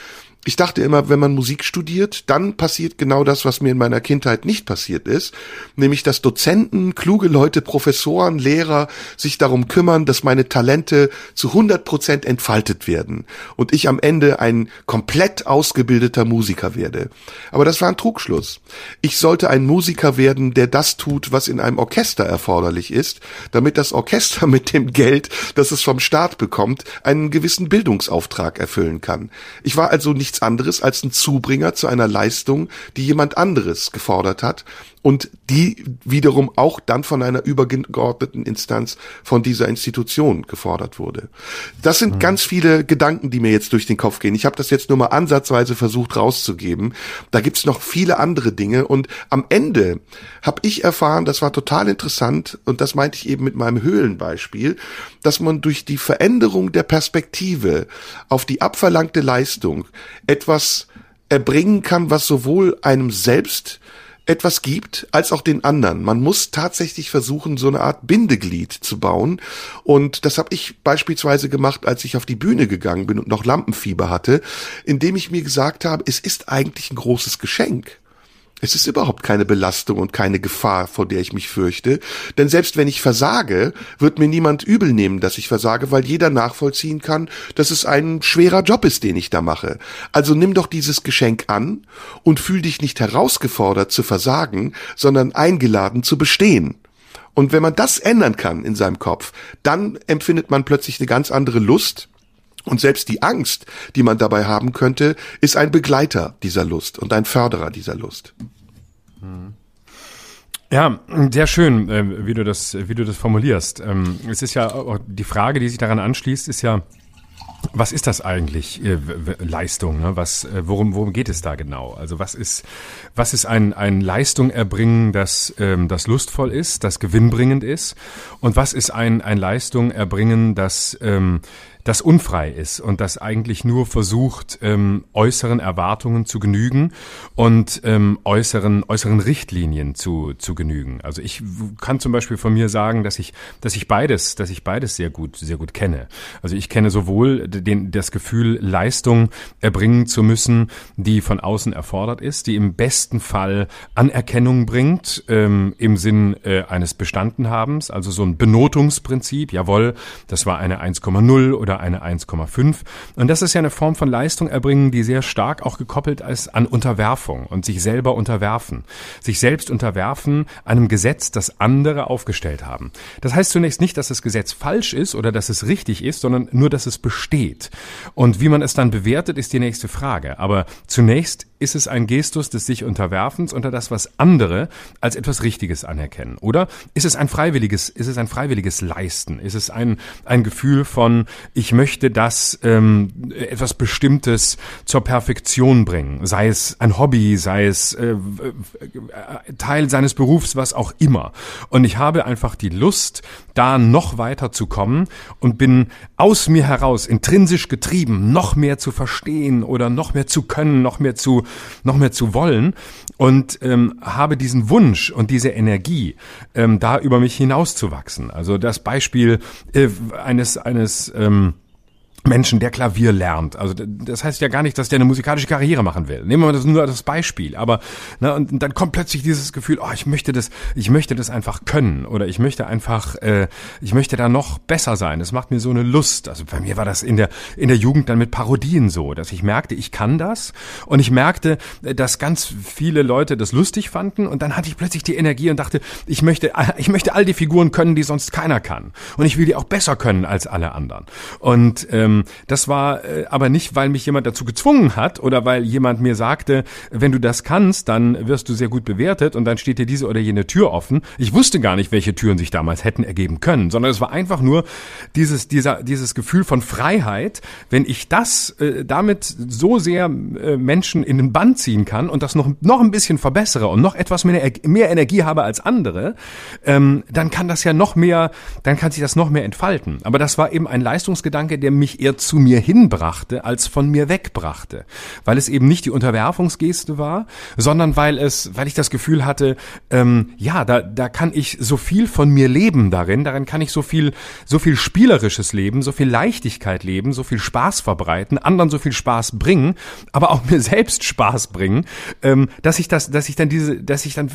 ich dachte immer, wenn man Musik studiert, dann passiert genau das, was mir in meiner Kindheit nicht passiert ist, nämlich dass Dozenten, kluge Leute, Professoren, Lehrer sich darum kümmern, dass meine Talente zu 100 Prozent entfaltet werden und ich am Ende ein komplett ausgebildeter Musiker werde. Aber das war ein Trugschluss. Ich sollte ein Musiker werden, der das tut, was in einem Orchester erforderlich ist, damit das Orchester mit dem Geld, das es vom Staat bekommt, einen gewissen Bildungsauftrag erfüllen kann. Ich war also nicht nichts anderes als ein Zubringer zu einer Leistung, die jemand anderes gefordert hat und die wiederum auch dann von einer übergeordneten Instanz von dieser Institution gefordert wurde. Das sind mhm. ganz viele Gedanken, die mir jetzt durch den Kopf gehen. Ich habe das jetzt nur mal ansatzweise versucht rauszugeben. Da gibt's noch viele andere Dinge und am Ende habe ich erfahren, das war total interessant und das meinte ich eben mit meinem Höhlenbeispiel, dass man durch die Veränderung der Perspektive auf die abverlangte Leistung etwas erbringen kann, was sowohl einem selbst etwas gibt, als auch den anderen. Man muss tatsächlich versuchen, so eine Art Bindeglied zu bauen. Und das habe ich beispielsweise gemacht, als ich auf die Bühne gegangen bin und noch Lampenfieber hatte, indem ich mir gesagt habe, es ist eigentlich ein großes Geschenk. Es ist überhaupt keine Belastung und keine Gefahr, vor der ich mich fürchte. Denn selbst wenn ich versage, wird mir niemand übel nehmen, dass ich versage, weil jeder nachvollziehen kann, dass es ein schwerer Job ist, den ich da mache. Also nimm doch dieses Geschenk an und fühl dich nicht herausgefordert zu versagen, sondern eingeladen zu bestehen. Und wenn man das ändern kann in seinem Kopf, dann empfindet man plötzlich eine ganz andere Lust und selbst die Angst, die man dabei haben könnte, ist ein Begleiter dieser Lust und ein Förderer dieser Lust. Ja, sehr schön, äh, wie du das, wie du das formulierst. Ähm, es ist ja die Frage, die sich daran anschließt, ist ja, was ist das eigentlich äh, Leistung? Ne? Was, äh, worum, worum geht es da genau? Also was ist, was ist ein, ein Leistung erbringen, das, ähm, das lustvoll ist, das gewinnbringend ist? Und was ist ein, ein Leistung erbringen, das ähm, das unfrei ist und das eigentlich nur versucht, ähm, äußeren Erwartungen zu genügen und ähm, äußeren, äußeren Richtlinien zu, zu genügen. Also ich kann zum Beispiel von mir sagen, dass ich, dass ich beides, dass ich beides sehr gut, sehr gut kenne. Also ich kenne sowohl den, das Gefühl, Leistung erbringen zu müssen, die von außen erfordert ist, die im besten Fall Anerkennung bringt, ähm, im Sinn äh, eines Bestandenhabens, also so ein Benotungsprinzip, jawohl, das war eine 1,0 oder oder eine 1,5. Und das ist ja eine Form von Leistung erbringen, die sehr stark auch gekoppelt ist an Unterwerfung und sich selber unterwerfen. Sich selbst unterwerfen einem Gesetz, das andere aufgestellt haben. Das heißt zunächst nicht, dass das Gesetz falsch ist oder dass es richtig ist, sondern nur, dass es besteht. Und wie man es dann bewertet, ist die nächste Frage. Aber zunächst ist es ein Gestus des sich Unterwerfens unter das, was andere als etwas Richtiges anerkennen? Oder ist es ein freiwilliges, ist es ein freiwilliges Leisten? Ist es ein, ein Gefühl von, ich möchte das ähm, etwas Bestimmtes zur Perfektion bringen? Sei es ein Hobby, sei es äh, Teil seines Berufs, was auch immer. Und ich habe einfach die Lust, da noch weiter zu kommen und bin aus mir heraus intrinsisch getrieben, noch mehr zu verstehen oder noch mehr zu können, noch mehr zu, noch mehr zu wollen und ähm, habe diesen Wunsch und diese Energie, ähm, da über mich hinauszuwachsen. Also das Beispiel äh, eines eines ähm, Menschen, der Klavier lernt. Also das heißt ja gar nicht, dass der eine musikalische Karriere machen will. Nehmen wir mal das nur als Beispiel. Aber ne, und dann kommt plötzlich dieses Gefühl, oh, ich möchte das, ich möchte das einfach können oder ich möchte einfach, äh, ich möchte da noch besser sein. Es macht mir so eine Lust. Also bei mir war das in der in der Jugend dann mit Parodien so, dass ich merkte, ich kann das und ich merkte, dass ganz viele Leute das lustig fanden und dann hatte ich plötzlich die Energie und dachte, ich möchte, ich möchte all die Figuren können, die sonst keiner kann und ich will die auch besser können als alle anderen und ähm, ähm, das war äh, aber nicht, weil mich jemand dazu gezwungen hat oder weil jemand mir sagte, wenn du das kannst, dann wirst du sehr gut bewertet und dann steht dir diese oder jene Tür offen. Ich wusste gar nicht, welche Türen sich damals hätten ergeben können, sondern es war einfach nur dieses, dieser, dieses Gefühl von Freiheit, wenn ich das äh, damit so sehr äh, Menschen in den Bann ziehen kann und das noch, noch ein bisschen verbessere und noch etwas mehr, mehr Energie habe als andere, ähm, dann kann das ja noch mehr, dann kann sich das noch mehr entfalten. Aber das war eben ein Leistungsgedanke, der mich eher zu mir hinbrachte, als von mir wegbrachte. Weil es eben nicht die Unterwerfungsgeste war, sondern weil es, weil ich das Gefühl hatte, ähm, ja, da, da kann ich so viel von mir leben darin, darin kann ich so viel, so viel spielerisches leben, so viel Leichtigkeit leben, so viel Spaß verbreiten, anderen so viel Spaß bringen, aber auch mir selbst Spaß bringen, ähm, dass ich das, dass ich dann diese, dass ich dann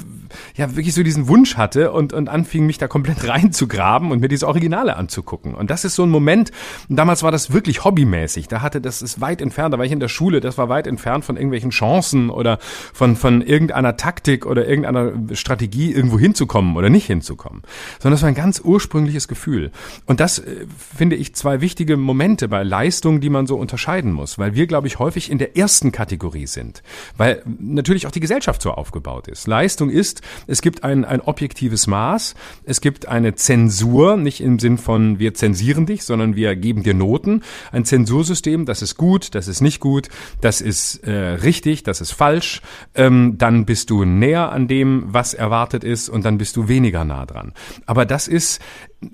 ja wirklich so diesen Wunsch hatte und, und anfing, mich da komplett reinzugraben und mir diese Originale anzugucken. Und das ist so ein Moment, damals war das wirklich hobbymäßig. Da hatte, das ist weit entfernt, da war ich in der Schule, das war weit entfernt von irgendwelchen Chancen oder von, von irgendeiner Taktik oder irgendeiner Strategie, irgendwo hinzukommen oder nicht hinzukommen. Sondern es war ein ganz ursprüngliches Gefühl. Und das äh, finde ich zwei wichtige Momente bei Leistungen, die man so unterscheiden muss, weil wir, glaube ich, häufig in der ersten Kategorie sind. Weil natürlich auch die Gesellschaft so aufgebaut ist. Leistung ist, es gibt ein, ein objektives Maß, es gibt eine Zensur, nicht im Sinn von wir zensieren dich, sondern wir geben dir Noten ein Zensursystem, das ist gut, das ist nicht gut, das ist äh, richtig, das ist falsch, ähm, dann bist du näher an dem, was erwartet ist und dann bist du weniger nah dran. Aber das ist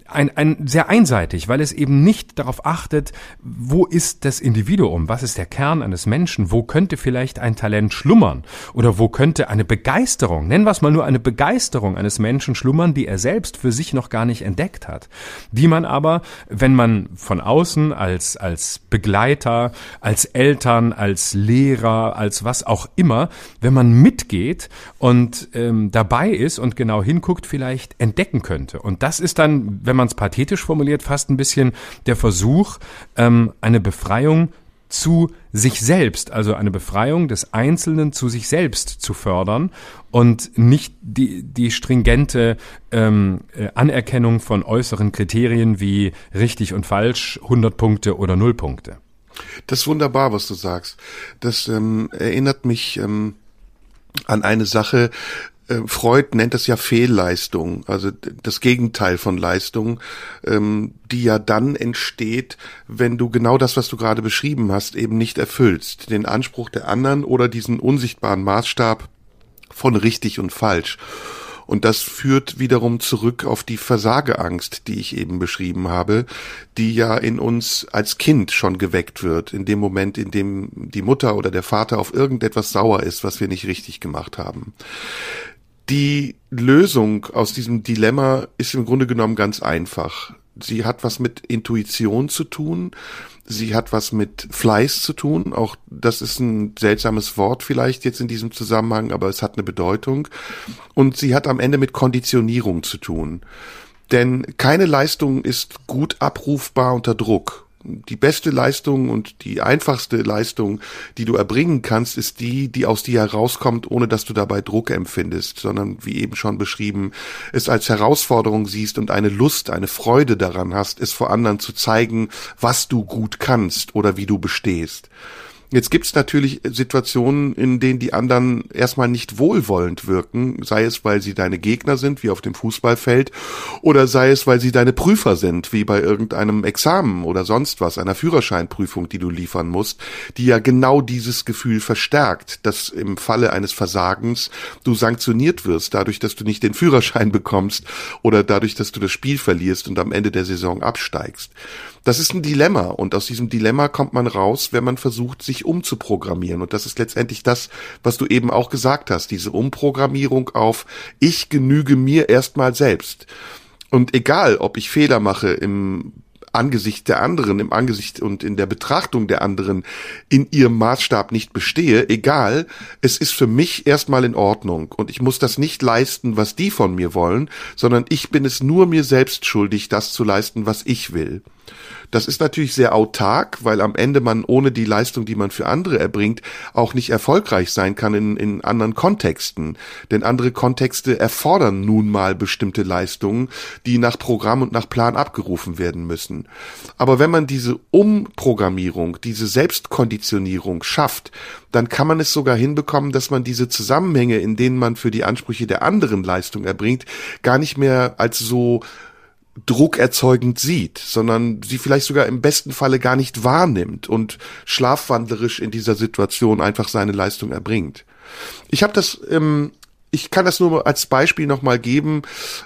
ein, ein sehr einseitig, weil es eben nicht darauf achtet, wo ist das Individuum, was ist der Kern eines Menschen, wo könnte vielleicht ein Talent schlummern oder wo könnte eine Begeisterung, nennen wir es mal nur eine Begeisterung eines Menschen schlummern, die er selbst für sich noch gar nicht entdeckt hat, die man aber, wenn man von außen als, als Begleiter, als Eltern, als Lehrer, als was auch immer, wenn man mitgeht und ähm, dabei ist und genau hinguckt, vielleicht entdecken könnte. Und das ist dann wenn man es pathetisch formuliert, fast ein bisschen der Versuch, ähm, eine Befreiung zu sich selbst, also eine Befreiung des Einzelnen zu sich selbst zu fördern und nicht die, die stringente ähm, äh, Anerkennung von äußeren Kriterien wie richtig und falsch, 100 Punkte oder 0 Punkte. Das ist wunderbar, was du sagst. Das ähm, erinnert mich ähm, an eine Sache, Freud nennt das ja Fehlleistung, also das Gegenteil von Leistung, ähm, die ja dann entsteht, wenn du genau das, was du gerade beschrieben hast, eben nicht erfüllst, den Anspruch der anderen oder diesen unsichtbaren Maßstab von richtig und falsch. Und das führt wiederum zurück auf die Versageangst, die ich eben beschrieben habe, die ja in uns als Kind schon geweckt wird, in dem Moment, in dem die Mutter oder der Vater auf irgendetwas sauer ist, was wir nicht richtig gemacht haben. Die Lösung aus diesem Dilemma ist im Grunde genommen ganz einfach. Sie hat was mit Intuition zu tun. Sie hat was mit Fleiß zu tun. Auch das ist ein seltsames Wort vielleicht jetzt in diesem Zusammenhang, aber es hat eine Bedeutung. Und sie hat am Ende mit Konditionierung zu tun. Denn keine Leistung ist gut abrufbar unter Druck die beste Leistung und die einfachste Leistung, die du erbringen kannst, ist die, die aus dir herauskommt, ohne dass du dabei Druck empfindest, sondern wie eben schon beschrieben, es als Herausforderung siehst und eine Lust, eine Freude daran hast, es vor anderen zu zeigen, was du gut kannst oder wie du bestehst. Jetzt gibt's natürlich Situationen, in denen die anderen erstmal nicht wohlwollend wirken, sei es, weil sie deine Gegner sind, wie auf dem Fußballfeld, oder sei es, weil sie deine Prüfer sind, wie bei irgendeinem Examen oder sonst was, einer Führerscheinprüfung, die du liefern musst, die ja genau dieses Gefühl verstärkt, dass im Falle eines Versagens du sanktioniert wirst, dadurch, dass du nicht den Führerschein bekommst oder dadurch, dass du das Spiel verlierst und am Ende der Saison absteigst. Das ist ein Dilemma und aus diesem Dilemma kommt man raus, wenn man versucht, sich umzuprogrammieren. Und das ist letztendlich das, was du eben auch gesagt hast, diese Umprogrammierung auf ich genüge mir erstmal selbst. Und egal, ob ich Fehler mache im Angesicht der anderen, im Angesicht und in der Betrachtung der anderen in ihrem Maßstab nicht bestehe, egal, es ist für mich erstmal in Ordnung und ich muss das nicht leisten, was die von mir wollen, sondern ich bin es nur mir selbst schuldig, das zu leisten, was ich will. Das ist natürlich sehr autark, weil am Ende man ohne die Leistung, die man für andere erbringt, auch nicht erfolgreich sein kann in, in anderen Kontexten. Denn andere Kontexte erfordern nun mal bestimmte Leistungen, die nach Programm und nach Plan abgerufen werden müssen. Aber wenn man diese Umprogrammierung, diese Selbstkonditionierung schafft, dann kann man es sogar hinbekommen, dass man diese Zusammenhänge, in denen man für die Ansprüche der anderen Leistung erbringt, gar nicht mehr als so druckerzeugend sieht, sondern sie vielleicht sogar im besten Falle gar nicht wahrnimmt und schlafwandlerisch in dieser Situation einfach seine Leistung erbringt. Ich habe das, ähm, ich kann das nur als Beispiel nochmal geben.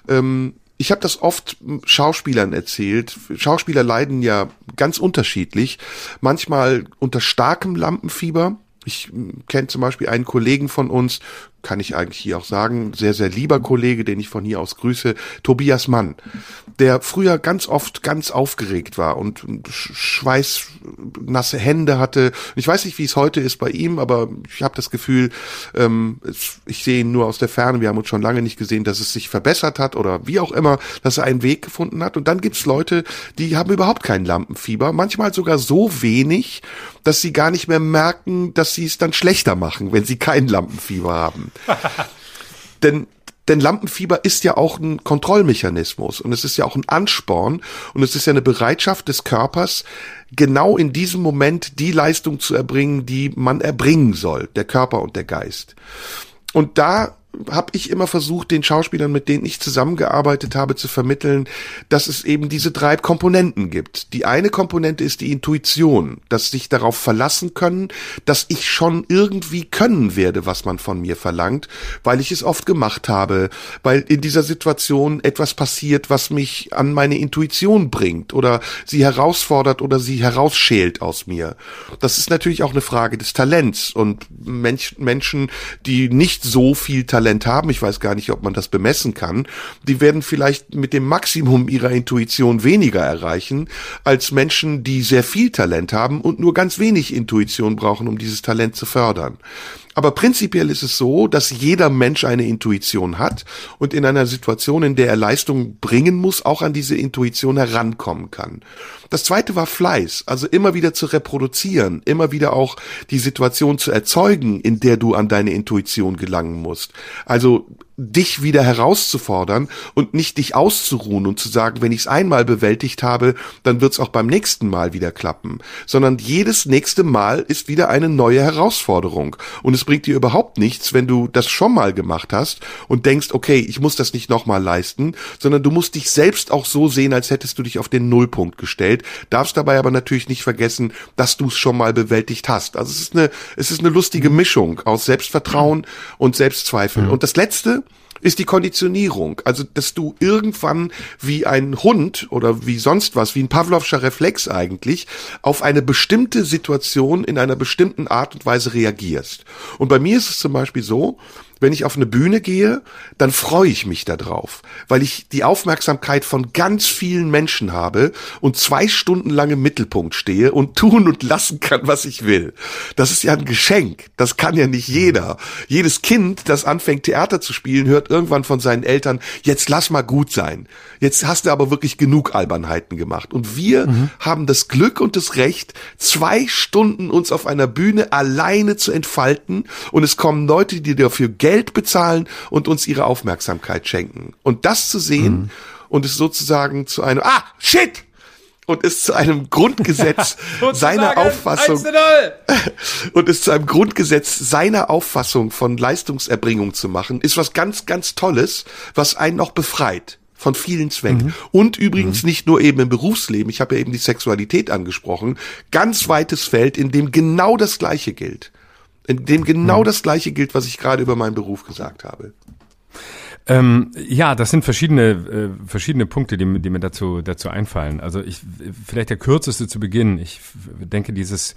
Ähm, ich habe das oft Schauspielern erzählt. Schauspieler leiden ja ganz unterschiedlich. Manchmal unter starkem Lampenfieber. Ich kenne zum Beispiel einen Kollegen von uns, kann ich eigentlich hier auch sagen, sehr, sehr lieber Kollege, den ich von hier aus grüße, Tobias Mann, der früher ganz oft ganz aufgeregt war und schweißnasse Hände hatte. Ich weiß nicht, wie es heute ist bei ihm, aber ich habe das Gefühl, ähm, ich sehe ihn nur aus der Ferne, wir haben uns schon lange nicht gesehen, dass es sich verbessert hat oder wie auch immer, dass er einen Weg gefunden hat. Und dann gibt's Leute, die haben überhaupt kein Lampenfieber, manchmal sogar so wenig, dass sie gar nicht mehr merken, dass sie es dann schlechter machen, wenn sie kein Lampenfieber haben. denn denn Lampenfieber ist ja auch ein Kontrollmechanismus und es ist ja auch ein Ansporn und es ist ja eine Bereitschaft des Körpers, genau in diesem Moment die Leistung zu erbringen, die man erbringen soll, der Körper und der Geist. Und da habe ich immer versucht, den Schauspielern, mit denen ich zusammengearbeitet habe, zu vermitteln, dass es eben diese drei Komponenten gibt. Die eine Komponente ist die Intuition, dass sich darauf verlassen können, dass ich schon irgendwie können werde, was man von mir verlangt, weil ich es oft gemacht habe, weil in dieser Situation etwas passiert, was mich an meine Intuition bringt oder sie herausfordert oder sie herausschält aus mir. Das ist natürlich auch eine Frage des Talents und Mensch, Menschen, die nicht so viel Talent Talent haben, ich weiß gar nicht, ob man das bemessen kann, die werden vielleicht mit dem Maximum ihrer Intuition weniger erreichen als Menschen, die sehr viel Talent haben und nur ganz wenig Intuition brauchen, um dieses Talent zu fördern. Aber prinzipiell ist es so, dass jeder Mensch eine Intuition hat und in einer Situation, in der er Leistung bringen muss, auch an diese Intuition herankommen kann. Das zweite war Fleiß, also immer wieder zu reproduzieren, immer wieder auch die Situation zu erzeugen, in der du an deine Intuition gelangen musst. Also dich wieder herauszufordern und nicht dich auszuruhen und zu sagen, wenn ich es einmal bewältigt habe, dann wird es auch beim nächsten Mal wieder klappen, sondern jedes nächste Mal ist wieder eine neue Herausforderung. Und es bringt dir überhaupt nichts, wenn du das schon mal gemacht hast und denkst, okay, ich muss das nicht nochmal leisten, sondern du musst dich selbst auch so sehen, als hättest du dich auf den Nullpunkt gestellt, darfst dabei aber natürlich nicht vergessen, dass du es schon mal bewältigt hast. Also es ist eine, es ist eine lustige Mischung aus Selbstvertrauen und Selbstzweifel. Mhm. Und das letzte, ist die Konditionierung. Also, dass du irgendwann wie ein Hund oder wie sonst was, wie ein Pavlovscher Reflex eigentlich, auf eine bestimmte Situation in einer bestimmten Art und Weise reagierst. Und bei mir ist es zum Beispiel so, wenn ich auf eine Bühne gehe, dann freue ich mich darauf, weil ich die Aufmerksamkeit von ganz vielen Menschen habe und zwei Stunden lang im Mittelpunkt stehe und tun und lassen kann, was ich will. Das ist ja ein Geschenk. Das kann ja nicht jeder. Jedes Kind, das anfängt Theater zu spielen, hört irgendwann von seinen Eltern, jetzt lass mal gut sein. Jetzt hast du aber wirklich genug Albernheiten gemacht. Und wir mhm. haben das Glück und das Recht, zwei Stunden uns auf einer Bühne alleine zu entfalten und es kommen Leute, die dafür Geld bezahlen und uns ihre Aufmerksamkeit schenken. Und das zu sehen mhm. und es sozusagen zu einem, ah, shit! und ist zu einem Grundgesetz seiner Auffassung und ist zu einem Grundgesetz seiner Auffassung von Leistungserbringung zu machen, ist was ganz, ganz Tolles, was einen noch befreit von vielen Zwängen. Mhm. Und übrigens mhm. nicht nur eben im Berufsleben, ich habe ja eben die Sexualität angesprochen, ganz weites Feld, in dem genau das Gleiche gilt. In dem genau mhm. das Gleiche gilt, was ich gerade über meinen Beruf gesagt habe. Ähm, ja, das sind verschiedene, äh, verschiedene Punkte, die, die mir dazu, dazu einfallen. Also ich, vielleicht der kürzeste zu Beginn. Ich denke, dieses,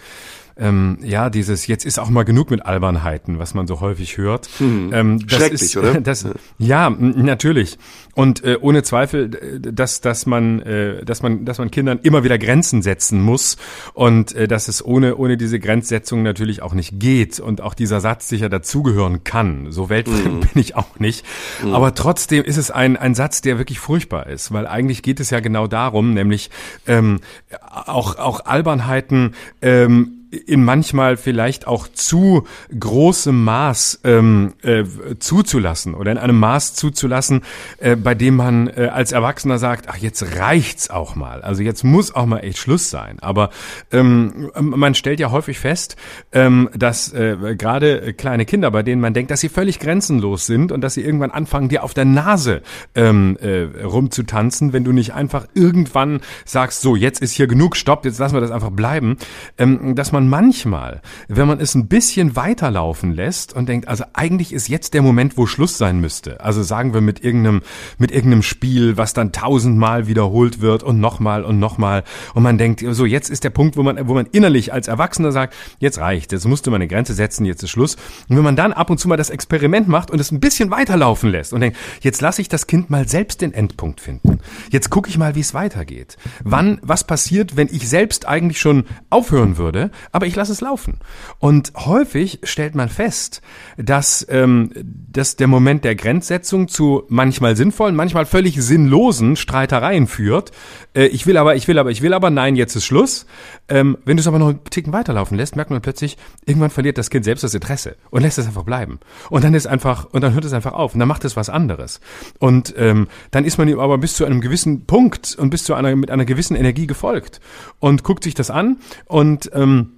ähm, ja, dieses jetzt ist auch mal genug mit Albernheiten, was man so häufig hört. Hm. Ähm, Schrecklich, ist, oder? Das, ja, natürlich. Und äh, ohne Zweifel, dass, dass man, äh, dass man, dass man Kindern immer wieder Grenzen setzen muss und äh, dass es ohne, ohne diese Grenzsetzung natürlich auch nicht geht und auch dieser Satz sicher dazugehören kann. So weltfremd mhm. bin ich auch nicht. Mhm. Aber trotzdem ist es ein, ein Satz, der wirklich furchtbar ist, weil eigentlich geht es ja genau darum, nämlich ähm, auch, auch Albernheiten ähm, in manchmal vielleicht auch zu großem Maß ähm, äh, zuzulassen oder in einem Maß zuzulassen, äh, bei dem man äh, als Erwachsener sagt, ach jetzt reicht's auch mal, also jetzt muss auch mal echt Schluss sein. Aber ähm, man stellt ja häufig fest, ähm, dass äh, gerade kleine Kinder, bei denen man denkt, dass sie völlig grenzenlos sind und dass sie irgendwann anfangen, dir auf der Nase ähm, äh, rumzutanzen, wenn du nicht einfach irgendwann sagst, so jetzt ist hier genug, stopp, jetzt lassen wir das einfach bleiben, ähm, dass man man manchmal, wenn man es ein bisschen weiterlaufen lässt und denkt, also eigentlich ist jetzt der Moment, wo Schluss sein müsste. Also sagen wir mit irgendeinem, mit irgendeinem Spiel, was dann tausendmal wiederholt wird und nochmal und nochmal. Und man denkt, so jetzt ist der Punkt, wo man, wo man innerlich als Erwachsener sagt, jetzt reicht, jetzt musst du mal eine Grenze setzen, jetzt ist Schluss. Und wenn man dann ab und zu mal das Experiment macht und es ein bisschen weiterlaufen lässt und denkt, jetzt lasse ich das Kind mal selbst den Endpunkt finden. Jetzt gucke ich mal, wie es weitergeht. Wann, was passiert, wenn ich selbst eigentlich schon aufhören würde, aber ich lasse es laufen. Und häufig stellt man fest, dass, ähm, dass der Moment der Grenzsetzung zu manchmal sinnvollen, manchmal völlig sinnlosen Streitereien führt. Äh, ich will aber, ich will aber, ich will aber, nein, jetzt ist Schluss. Ähm, wenn du es aber noch einen Ticken weiterlaufen lässt, merkt man plötzlich, irgendwann verliert das Kind selbst das Interesse und lässt es einfach bleiben. Und dann ist einfach, und dann hört es einfach auf und dann macht es was anderes. Und ähm, dann ist man ihm aber bis zu einem gewissen Punkt und bis zu einer, mit einer gewissen Energie gefolgt und guckt sich das an und ähm,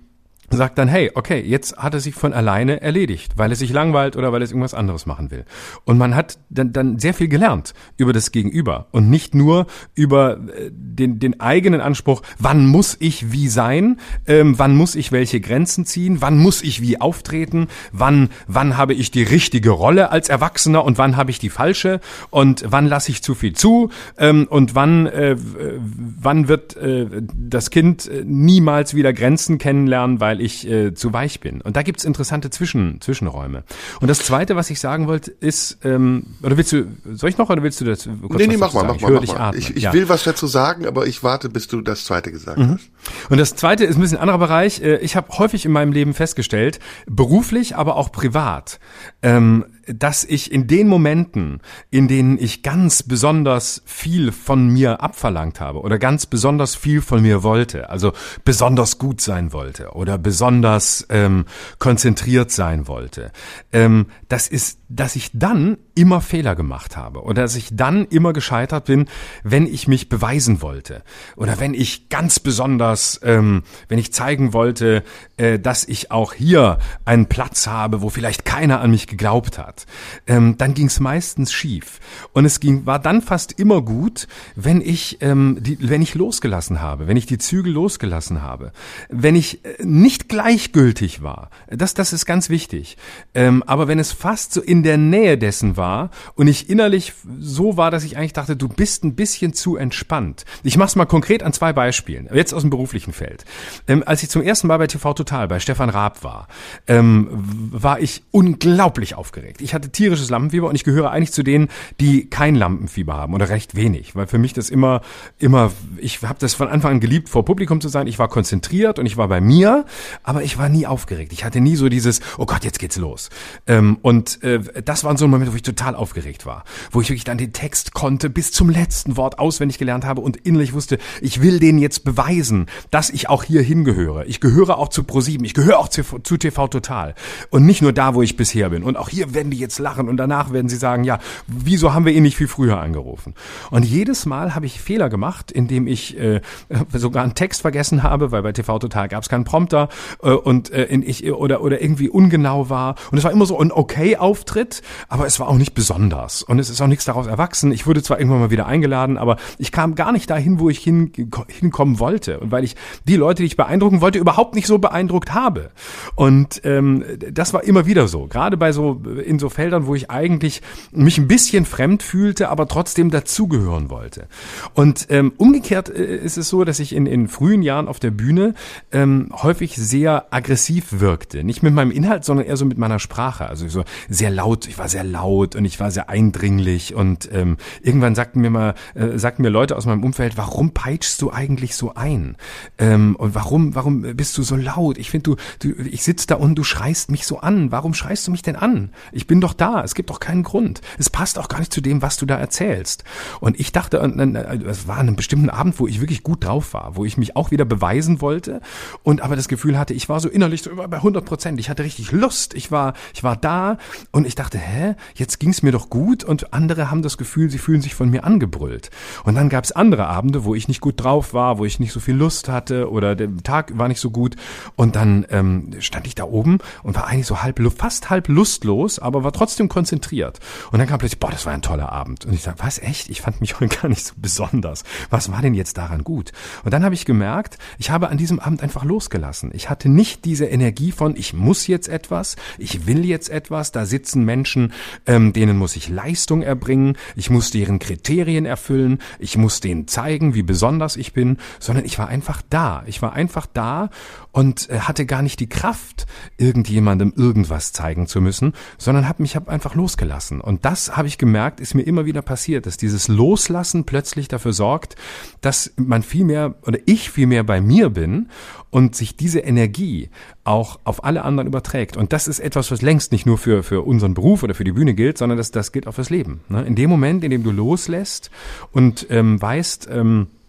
sagt dann, hey, okay, jetzt hat er sich von alleine erledigt, weil er sich langweilt oder weil er irgendwas anderes machen will. Und man hat dann, dann sehr viel gelernt über das Gegenüber und nicht nur über äh, den, den eigenen Anspruch, wann muss ich wie sein, ähm, wann muss ich welche Grenzen ziehen, wann muss ich wie auftreten, wann, wann habe ich die richtige Rolle als Erwachsener und wann habe ich die falsche und wann lasse ich zu viel zu ähm, und wann, äh, wann wird äh, das Kind äh, niemals wieder Grenzen kennenlernen, weil weil ich äh, zu weich bin. Und da gibt's interessante Zwischen, Zwischenräume. Und das Zweite, was ich sagen wollte, ist, ähm, oder willst du, soll ich noch oder willst du das kurz Nee, nee, mach mal, mach mal, mach mal. Ich, ich ja. will was dazu sagen, aber ich warte, bis du das Zweite gesagt mhm. hast. Und das Zweite ist ein bisschen anderer Bereich. Äh, ich habe häufig in meinem Leben festgestellt, beruflich, aber auch privat, ähm, dass ich in den Momenten, in denen ich ganz besonders viel von mir abverlangt habe oder ganz besonders viel von mir wollte, also besonders gut sein wollte oder besonders ähm, konzentriert sein wollte, ähm, das ist, dass ich dann immer Fehler gemacht habe oder dass ich dann immer gescheitert bin, wenn ich mich beweisen wollte oder wenn ich ganz besonders, ähm, wenn ich zeigen wollte, äh, dass ich auch hier einen Platz habe, wo vielleicht keiner an mich geglaubt hat ähm, dann ging es meistens schief. Und es ging, war dann fast immer gut, wenn ich, ähm, die, wenn ich losgelassen habe, wenn ich die Zügel losgelassen habe, wenn ich äh, nicht gleichgültig war. Das, das ist ganz wichtig. Ähm, aber wenn es fast so in der Nähe dessen war und ich innerlich so war, dass ich eigentlich dachte, du bist ein bisschen zu entspannt. Ich mach's mal konkret an zwei Beispielen. Jetzt aus dem beruflichen Feld. Ähm, als ich zum ersten Mal bei TV Total bei Stefan Raab war, ähm, war ich unglaublich aufgeregt. Ich hatte tierisches Lampenfieber und ich gehöre eigentlich zu denen, die kein Lampenfieber haben oder recht wenig, weil für mich das immer, immer, ich habe das von Anfang an geliebt, vor Publikum zu sein. Ich war konzentriert und ich war bei mir, aber ich war nie aufgeregt. Ich hatte nie so dieses, oh Gott, jetzt geht's los. Ähm, und äh, das war so ein Moment, wo ich total aufgeregt war, wo ich wirklich dann den Text konnte, bis zum letzten Wort auswendig gelernt habe und innerlich wusste, ich will denen jetzt beweisen, dass ich auch hier hingehöre. Ich gehöre auch zu ProSieben, ich gehöre auch zu, zu TV Total und nicht nur da, wo ich bisher bin. Und auch hier werden die jetzt lachen und danach werden sie sagen, ja, wieso haben wir ihn nicht viel früher angerufen? Und jedes Mal habe ich Fehler gemacht, indem ich äh, sogar einen Text vergessen habe, weil bei TV Total gab es keinen Prompter äh, und äh, in ich oder oder irgendwie ungenau war. Und es war immer so ein okay Auftritt, aber es war auch nicht besonders und es ist auch nichts daraus erwachsen. Ich wurde zwar irgendwann mal wieder eingeladen, aber ich kam gar nicht dahin, wo ich hin, hinkommen wollte und weil ich die Leute, die ich beeindrucken wollte, überhaupt nicht so beeindruckt habe. Und ähm, das war immer wieder so, gerade bei so in so Feldern, wo ich eigentlich mich ein bisschen fremd fühlte, aber trotzdem dazugehören wollte. Und ähm, umgekehrt äh, ist es so, dass ich in, in frühen Jahren auf der Bühne ähm, häufig sehr aggressiv wirkte. Nicht mit meinem Inhalt, sondern eher so mit meiner Sprache. Also so sehr laut, ich war sehr laut und ich war sehr eindringlich. Und ähm, irgendwann sagten mir mal, äh, sagten mir Leute aus meinem Umfeld, warum peitschst du eigentlich so ein? Ähm, und warum, warum bist du so laut? Ich finde, du, du, ich sitze da und du schreist mich so an. Warum schreist du mich denn an? Ich bin doch da. Es gibt doch keinen Grund. Es passt auch gar nicht zu dem, was du da erzählst. Und ich dachte, es war an einem bestimmten Abend, wo ich wirklich gut drauf war, wo ich mich auch wieder beweisen wollte und aber das Gefühl hatte, ich war so innerlich so bei 100 Prozent. Ich hatte richtig Lust. Ich war, ich war da und ich dachte, hä, jetzt ging's mir doch gut und andere haben das Gefühl, sie fühlen sich von mir angebrüllt. Und dann gab's andere Abende, wo ich nicht gut drauf war, wo ich nicht so viel Lust hatte oder der Tag war nicht so gut und dann ähm, stand ich da oben und war eigentlich so halb, fast halb lustlos, aber war trotzdem konzentriert. Und dann kam plötzlich, boah, das war ein toller Abend. Und ich sag, was echt? Ich fand mich heute gar nicht so besonders. Was war denn jetzt daran gut? Und dann habe ich gemerkt, ich habe an diesem Abend einfach losgelassen. Ich hatte nicht diese Energie von, ich muss jetzt etwas, ich will jetzt etwas. Da sitzen Menschen, ähm, denen muss ich Leistung erbringen, ich muss deren Kriterien erfüllen, ich muss denen zeigen, wie besonders ich bin, sondern ich war einfach da. Ich war einfach da und äh, hatte gar nicht die Kraft, irgendjemandem irgendwas zeigen zu müssen, sondern habe mich hab einfach losgelassen. Und das habe ich gemerkt, ist mir immer wieder passiert, dass dieses Loslassen plötzlich dafür sorgt, dass man viel mehr oder ich viel mehr bei mir bin und sich diese Energie auch auf alle anderen überträgt. Und das ist etwas, was längst nicht nur für, für unseren Beruf oder für die Bühne gilt, sondern das, das gilt auch fürs Leben. Ne? In dem Moment, in dem du loslässt und ähm, weißt, ähm, äh,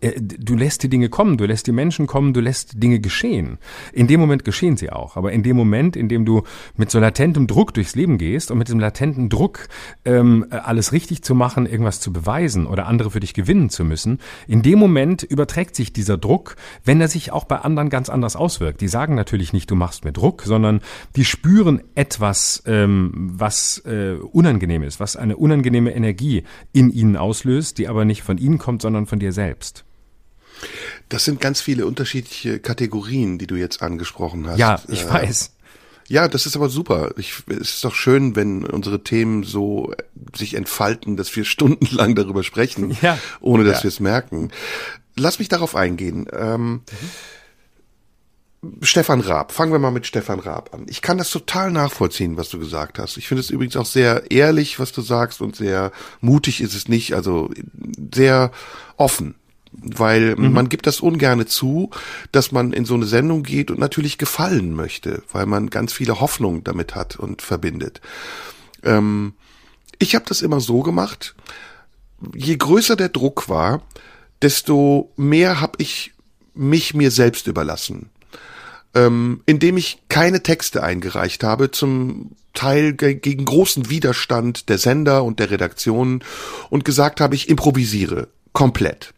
du lässt die Dinge kommen, du lässt die Menschen kommen, du lässt Dinge geschehen. In dem Moment geschehen sie auch. Aber in dem Moment, in dem du mit so latentem Druck durchs Leben gehst und mit dem latenten Druck, ähm, alles richtig zu machen, irgendwas zu beweisen oder andere für dich gewinnen zu müssen, in dem Moment überträgt sich dieser Druck, wenn er sich auch bei anderen ganz anders auswirkt. Die sagen natürlich nicht, du machst mir Druck, sondern die spüren etwas, ähm, was äh, unangenehm ist, was eine unangenehme Energie in ihnen auslöst, die aber nicht von ihnen kommt, sondern von dir selbst. Das sind ganz viele unterschiedliche Kategorien, die du jetzt angesprochen hast. Ja, ich äh, weiß. Ja, das ist aber super. Ich, es ist doch schön, wenn unsere Themen so sich entfalten, dass wir stundenlang darüber sprechen, ja. ohne dass ja. wir es merken. Lass mich darauf eingehen. Ähm, mhm. Stefan Raab, fangen wir mal mit Stefan Raab an. Ich kann das total nachvollziehen, was du gesagt hast. Ich finde es übrigens auch sehr ehrlich, was du sagst und sehr mutig ist es nicht, also sehr offen weil mhm. man gibt das ungerne zu, dass man in so eine Sendung geht und natürlich gefallen möchte, weil man ganz viele Hoffnungen damit hat und verbindet. Ähm, ich habe das immer so gemacht, je größer der Druck war, desto mehr habe ich mich mir selbst überlassen. Ähm, indem ich keine Texte eingereicht habe, zum Teil ge gegen großen Widerstand der Sender und der Redaktionen und gesagt habe, ich improvisiere komplett.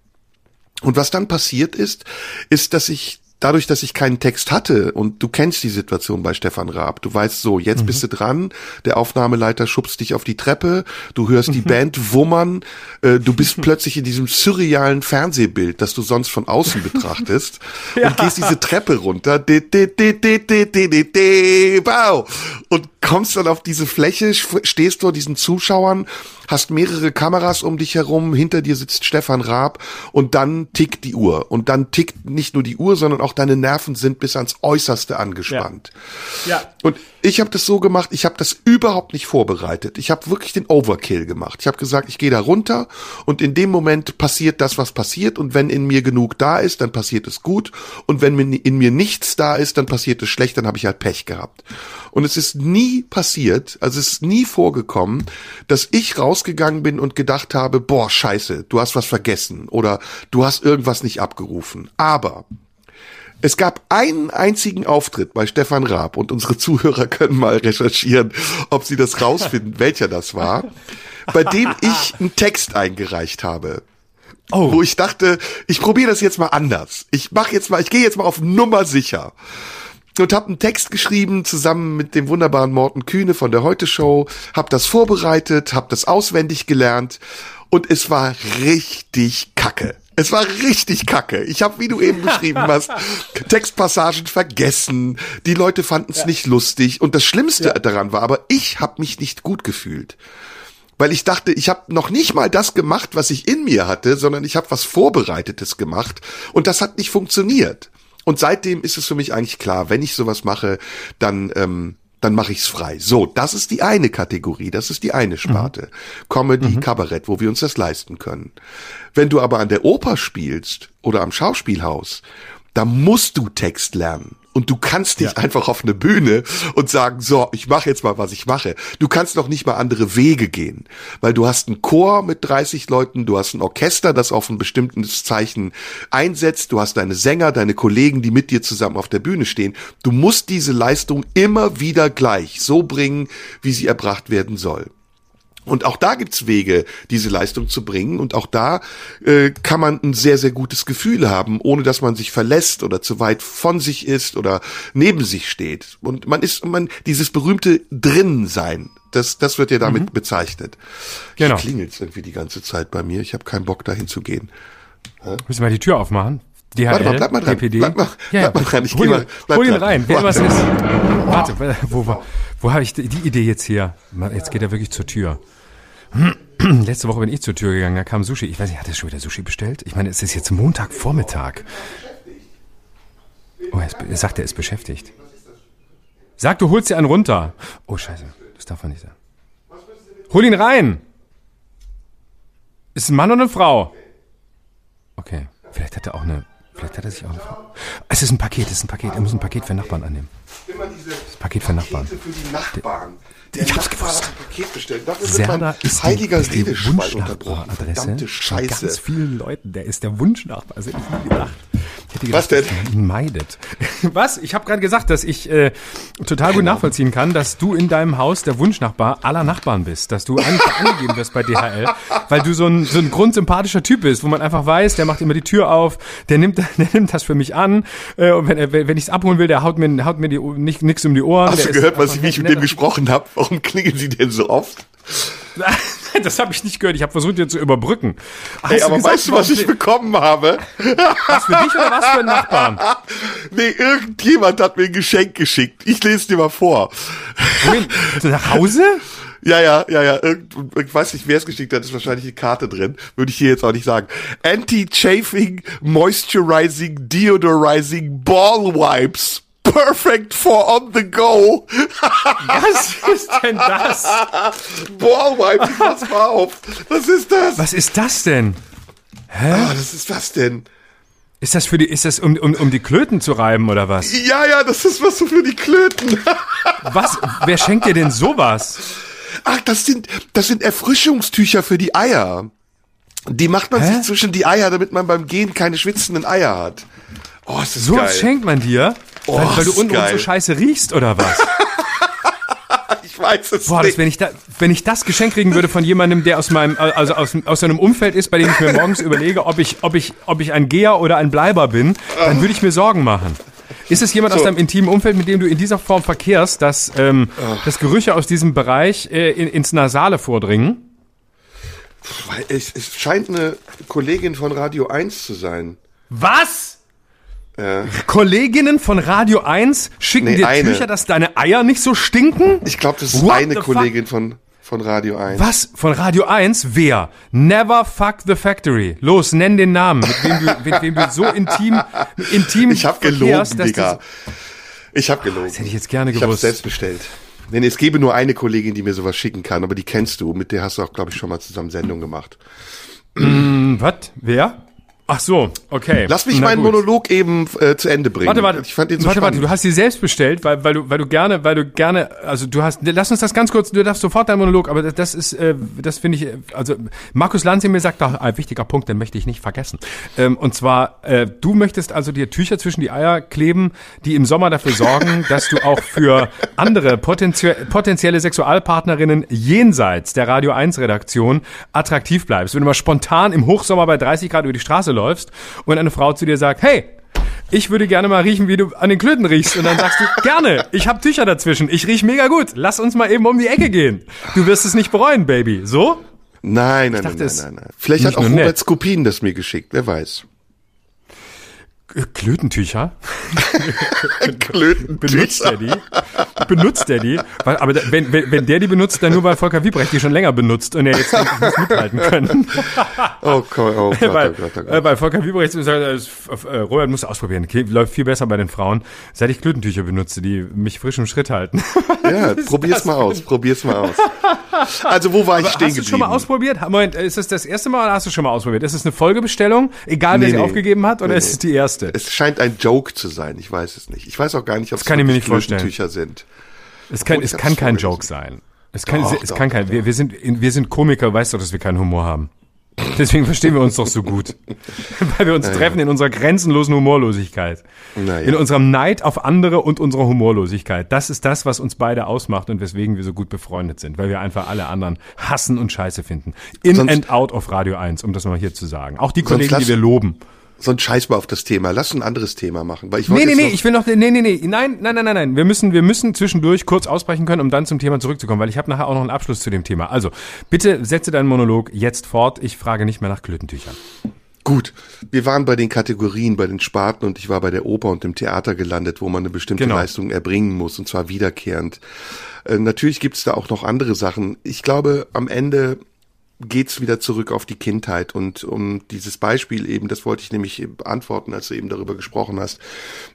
Und was dann passiert ist, ist, dass ich dadurch, dass ich keinen Text hatte und du kennst die Situation bei Stefan Raab, du weißt so, jetzt mhm. bist du dran, der Aufnahmeleiter schubst dich auf die Treppe, du hörst die. Band wummern, äh, du bist plötzlich in diesem surrealen Fernsehbild, das du sonst von außen betrachtest ja. und gehst diese Treppe runter, de, de, de, de, de, de, de, de, wow, und kommst dann auf diese Fläche, stehst vor diesen Zuschauern, hast mehrere Kameras um dich herum, hinter dir sitzt Stefan Raab und dann tickt die Uhr. Und dann tickt nicht nur die Uhr, sondern auch deine Nerven sind bis ans Äußerste angespannt. Ja. ja. Und ich habe das so gemacht, ich habe das überhaupt nicht vorbereitet. Ich habe wirklich den Overkill gemacht. Ich habe gesagt, ich gehe da runter und in dem Moment passiert das, was passiert. Und wenn in mir genug da ist, dann passiert es gut. Und wenn in mir nichts da ist, dann passiert es schlecht, dann habe ich halt Pech gehabt. Und es ist nie passiert, also es ist nie vorgekommen, dass ich rausgegangen bin und gedacht habe, boah, scheiße, du hast was vergessen oder du hast irgendwas nicht abgerufen. Aber es gab einen einzigen Auftritt bei Stefan Raab und unsere Zuhörer können mal recherchieren, ob sie das rausfinden, welcher das war, bei dem ich einen Text eingereicht habe. Oh. Wo ich dachte, ich probiere das jetzt mal anders. Ich mache jetzt mal, ich gehe jetzt mal auf Nummer sicher. Und habe einen Text geschrieben zusammen mit dem wunderbaren Morten Kühne von der Heute Show, habe das vorbereitet, habe das auswendig gelernt und es war richtig kacke. Es war richtig kacke. Ich habe, wie du eben beschrieben hast, Textpassagen vergessen. Die Leute fanden es ja. nicht lustig. Und das Schlimmste ja. daran war, aber ich habe mich nicht gut gefühlt. Weil ich dachte, ich habe noch nicht mal das gemacht, was ich in mir hatte, sondern ich habe was Vorbereitetes gemacht. Und das hat nicht funktioniert. Und seitdem ist es für mich eigentlich klar, wenn ich sowas mache, dann ähm, dann mache ich's frei. So, das ist die eine Kategorie, das ist die eine Sparte. Mhm. Comedy, mhm. Kabarett, wo wir uns das leisten können. Wenn du aber an der Oper spielst oder am Schauspielhaus, da musst du Text lernen. Und du kannst nicht ja. einfach auf eine Bühne und sagen, so, ich mache jetzt mal, was ich mache. Du kannst noch nicht mal andere Wege gehen, weil du hast einen Chor mit 30 Leuten, du hast ein Orchester, das auf ein bestimmtes Zeichen einsetzt, du hast deine Sänger, deine Kollegen, die mit dir zusammen auf der Bühne stehen. Du musst diese Leistung immer wieder gleich so bringen, wie sie erbracht werden soll. Und auch da gibt's Wege, diese Leistung zu bringen. Und auch da äh, kann man ein sehr, sehr gutes Gefühl haben, ohne dass man sich verlässt oder zu weit von sich ist oder neben sich steht. Und man ist, man, dieses berühmte Drinnensein, das, das wird ja damit mhm. bezeichnet. Genau. klingelt irgendwie die ganze Zeit bei mir. Ich habe keinen Bock, dahin zu gehen. Hä? Müssen wir die Tür aufmachen? DHL, Warte mal, bleib mal dran. DPD. Bleib mal, ja, ja. bleib mal dran. Ich hol, mal, bleib hol ihn rein. Wer was ist? Warte, wo, wo, wo habe ich die Idee jetzt hier? Jetzt geht er wirklich zur Tür. Letzte Woche bin ich zur Tür gegangen, da kam Sushi. Ich weiß nicht, hat er schon wieder Sushi bestellt? Ich meine, es ist jetzt Montagvormittag. Oh, er, ist, er sagt, er ist beschäftigt. Sag, du holst dir einen runter. Oh, scheiße. Das darf man nicht sagen. Hol ihn rein! Ist ein Mann und eine Frau. Okay. Vielleicht hat er auch eine. Vielleicht hat er sich auch. Es ist ein Paket, es ist ein Paket. Er muss ein Paket für Nachbarn annehmen. Das Paket für Nachbarn. Für die Nachbarn ich hab's gewusst. Paket bestellt. Dafür Serda ist heiliger ist die Wunschnachbaradresse von ganz vielen Leuten. Der ist der Wunschnachbar. Also ich nie gedacht. Gedacht, Was denn? Ihn meidet. Was? Ich habe gerade gesagt, dass ich äh, total gut nachvollziehen kann, dass du in deinem Haus der Wunschnachbar aller Nachbarn bist, dass du eigentlich angegeben wirst bei DHL, weil du so ein, so ein grundsympathischer Typ bist, wo man einfach weiß, der macht immer die Tür auf, der nimmt, der nimmt das für mich an äh, und wenn, wenn ich es abholen will, der haut mir, haut mir die, nicht, nix um die Ohren. Hast du gehört, was ich, wie ich mit dem gesprochen habe? Warum klingen sie denn so oft? das habe ich nicht gehört. Ich habe versucht, dir zu überbrücken. Hey, aber gesagt, weißt du, was ich bekommen habe? Was für dich oder was für einen Nachbarn? Nee, irgendjemand hat mir ein Geschenk geschickt. Ich lese dir mal vor. Wohin? Nach Hause? Ja, ja, ja, ja. Irgend, ich weiß nicht, wer es geschickt hat, ist wahrscheinlich eine Karte drin. Würde ich hier jetzt auch nicht sagen. Anti-Chafing, Moisturizing, Deodorizing Ball Wipes perfect for on the go. Was ist denn das? Boah, ich pass mal auf. Was ist das? Was ist das denn? Hä? Ah, was ist das denn? Ist das für die, ist das um, um, um die Klöten zu reiben oder was? Ja, ja, das ist was für die Klöten. was? Wer schenkt dir denn sowas? Ach, das sind, das sind Erfrischungstücher für die Eier. Die macht man Hä? sich zwischen die Eier, damit man beim Gehen keine schwitzenden Eier hat. Oh, ist das so geil. schenkt man dir? Oh, weil, weil du unten so scheiße riechst oder was? ich weiß es Boah, nicht. Das, wenn, ich da, wenn ich das Geschenk kriegen würde von jemandem, der aus meinem, also aus, aus einem Umfeld ist, bei dem ich mir morgens überlege, ob ich, ob ich, ob ich ein Geher oder ein Bleiber bin, dann würde ich mir Sorgen machen. Ist es jemand so. aus deinem intimen Umfeld, mit dem du in dieser Form verkehrst, dass, ähm, dass Gerüche aus diesem Bereich äh, in, ins Nasale vordringen? Es, es scheint eine Kollegin von Radio 1 zu sein. Was? Ja. Kolleginnen von Radio 1 schicken nee, dir eine. Tücher, dass deine Eier nicht so stinken? Ich glaube, das ist What eine Kollegin von, von Radio 1. Was? Von Radio 1? Wer? Never fuck the factory. Los, nenn den Namen, mit wem du, mit wem du so intim, intim Ich hab gelogen, Digga. Ich hab gelogen. Das hätte ich jetzt gerne gewusst. Ich hab's selbst bestellt. Nee, es gäbe nur eine Kollegin, die mir sowas schicken kann, aber die kennst du. Mit der hast du auch, glaube ich, schon mal zusammen Sendung gemacht. Mm, was? Wer? Ach so, okay. Lass mich Na meinen gut. Monolog eben äh, zu Ende bringen. Warte, warte. Ich fand den so warte, spannend. warte, du hast sie selbst bestellt, weil, weil du, weil du gerne, weil du gerne, also du hast, lass uns das ganz kurz, du darfst sofort deinen Monolog, aber das- das ist, äh, das finde ich, äh, also Markus Lanz mir sagt, doch, ein wichtiger Punkt, den möchte ich nicht vergessen. Ähm, und zwar, äh, du möchtest also dir Tücher zwischen die Eier kleben, die im Sommer dafür sorgen, dass du auch für andere potenzie potenzielle Sexualpartnerinnen jenseits der Radio 1 Redaktion attraktiv bleibst. Wenn du mal spontan im Hochsommer bei 30 Grad über die Straße läufst und eine Frau zu dir sagt, hey, ich würde gerne mal riechen, wie du an den Klöten riechst. Und dann sagst du, gerne, ich habe Tücher dazwischen, ich riech mega gut, lass uns mal eben um die Ecke gehen. Du wirst es nicht bereuen, Baby. So? Nein, nein, dachte, nein, es- nein, nein, nein. Vielleicht hat auch Robert nett. Skopin das mir geschickt, wer weiß. Äh, Klötentücher? Klöten. Benutzt er die? Benutzt er die? Weil, aber wenn, wenn, wenn der die benutzt, dann nur weil Volker Wiebrecht die schon länger benutzt und er jetzt muss mithalten können. Oh, Gott, oh Gott, weil, oh Gott, oh Gott. äh, weil Volker Wiebrecht äh, äh, Robert muss ausprobieren. Okay, läuft viel besser bei den Frauen, seit ich Klötentücher benutze, die mich frisch im Schritt halten. Ja, probier's mal aus, probier's mal aus. Also, wo war ich stehen Hast du geblieben? schon mal ausprobiert? Moment, ist es das erste Mal oder hast du schon mal ausprobiert? Ist es eine Folgebestellung, egal wer Nee, sie nee. aufgegeben hat, oder Nee, ist es die erste? Es scheint ein Joke zu sein, ich weiß es nicht. Ich weiß auch gar nicht, ob es vorstellen. Klötentücher sind. Es kann, es kann kein. Joke sein. Es kann, Doch, es doch, kann kein, doch. wir, wir sind, wir sind Komiker, weißt du, dass wir keinen Humor haben. Deswegen verstehen wir uns doch so gut. Weil wir uns treffen in unserer grenzenlosen Humorlosigkeit. Naja. In unserem Neid auf andere und unserer Humorlosigkeit. Das ist das, was uns beide ausmacht und weswegen wir so gut befreundet sind. Weil wir einfach alle anderen hassen und scheiße finden. In Sonst- and out of Radio 1, um das mal hier zu sagen. Auch die Kollegen, lass- die wir loben. Sonst scheiß mal auf das Thema. Lass ein anderes Thema machen, weil ich Nee, nee, nee, ich will noch, nee, nee, nee, nein, nein, nein, nein, nein. Wir müssen, wir müssen zwischendurch kurz ausbrechen können, um dann zum Thema zurückzukommen, weil ich habe nachher auch noch einen Abschluss zu dem Thema. Also, bitte setze deinen Monolog jetzt fort. Ich frage nicht mehr nach Klötentüchern. Gut, wir waren bei den Kategorien, bei den Sparten und ich war bei der Oper und dem Theater gelandet, wo man eine bestimmte Genau. Leistung erbringen muss und zwar wiederkehrend. Äh, natürlich gibt's da auch noch andere Sachen. Ich glaube, am Ende geht's wieder zurück auf die Kindheit und um dieses Beispiel eben, das wollte ich nämlich beantworten, als du eben darüber gesprochen hast,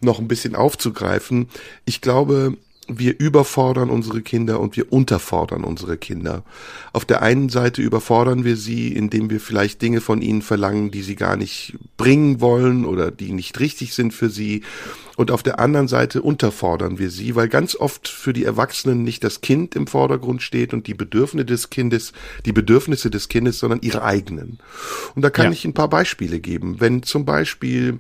noch ein bisschen aufzugreifen. Ich glaube, wir überfordern unsere Kinder und wir unterfordern unsere Kinder. Auf der einen Seite überfordern wir sie, indem wir vielleicht Dinge von ihnen verlangen, die sie gar nicht bringen wollen oder die nicht richtig sind für sie. Und auf der anderen Seite unterfordern wir sie, weil ganz oft für die Erwachsenen nicht das Kind im Vordergrund steht und die Bedürfnisse des Kindes, die Bedürfnisse des Kindes, sondern ihre eigenen. Und da kann Ja. ich ein paar Beispiele geben. Wenn zum Beispiel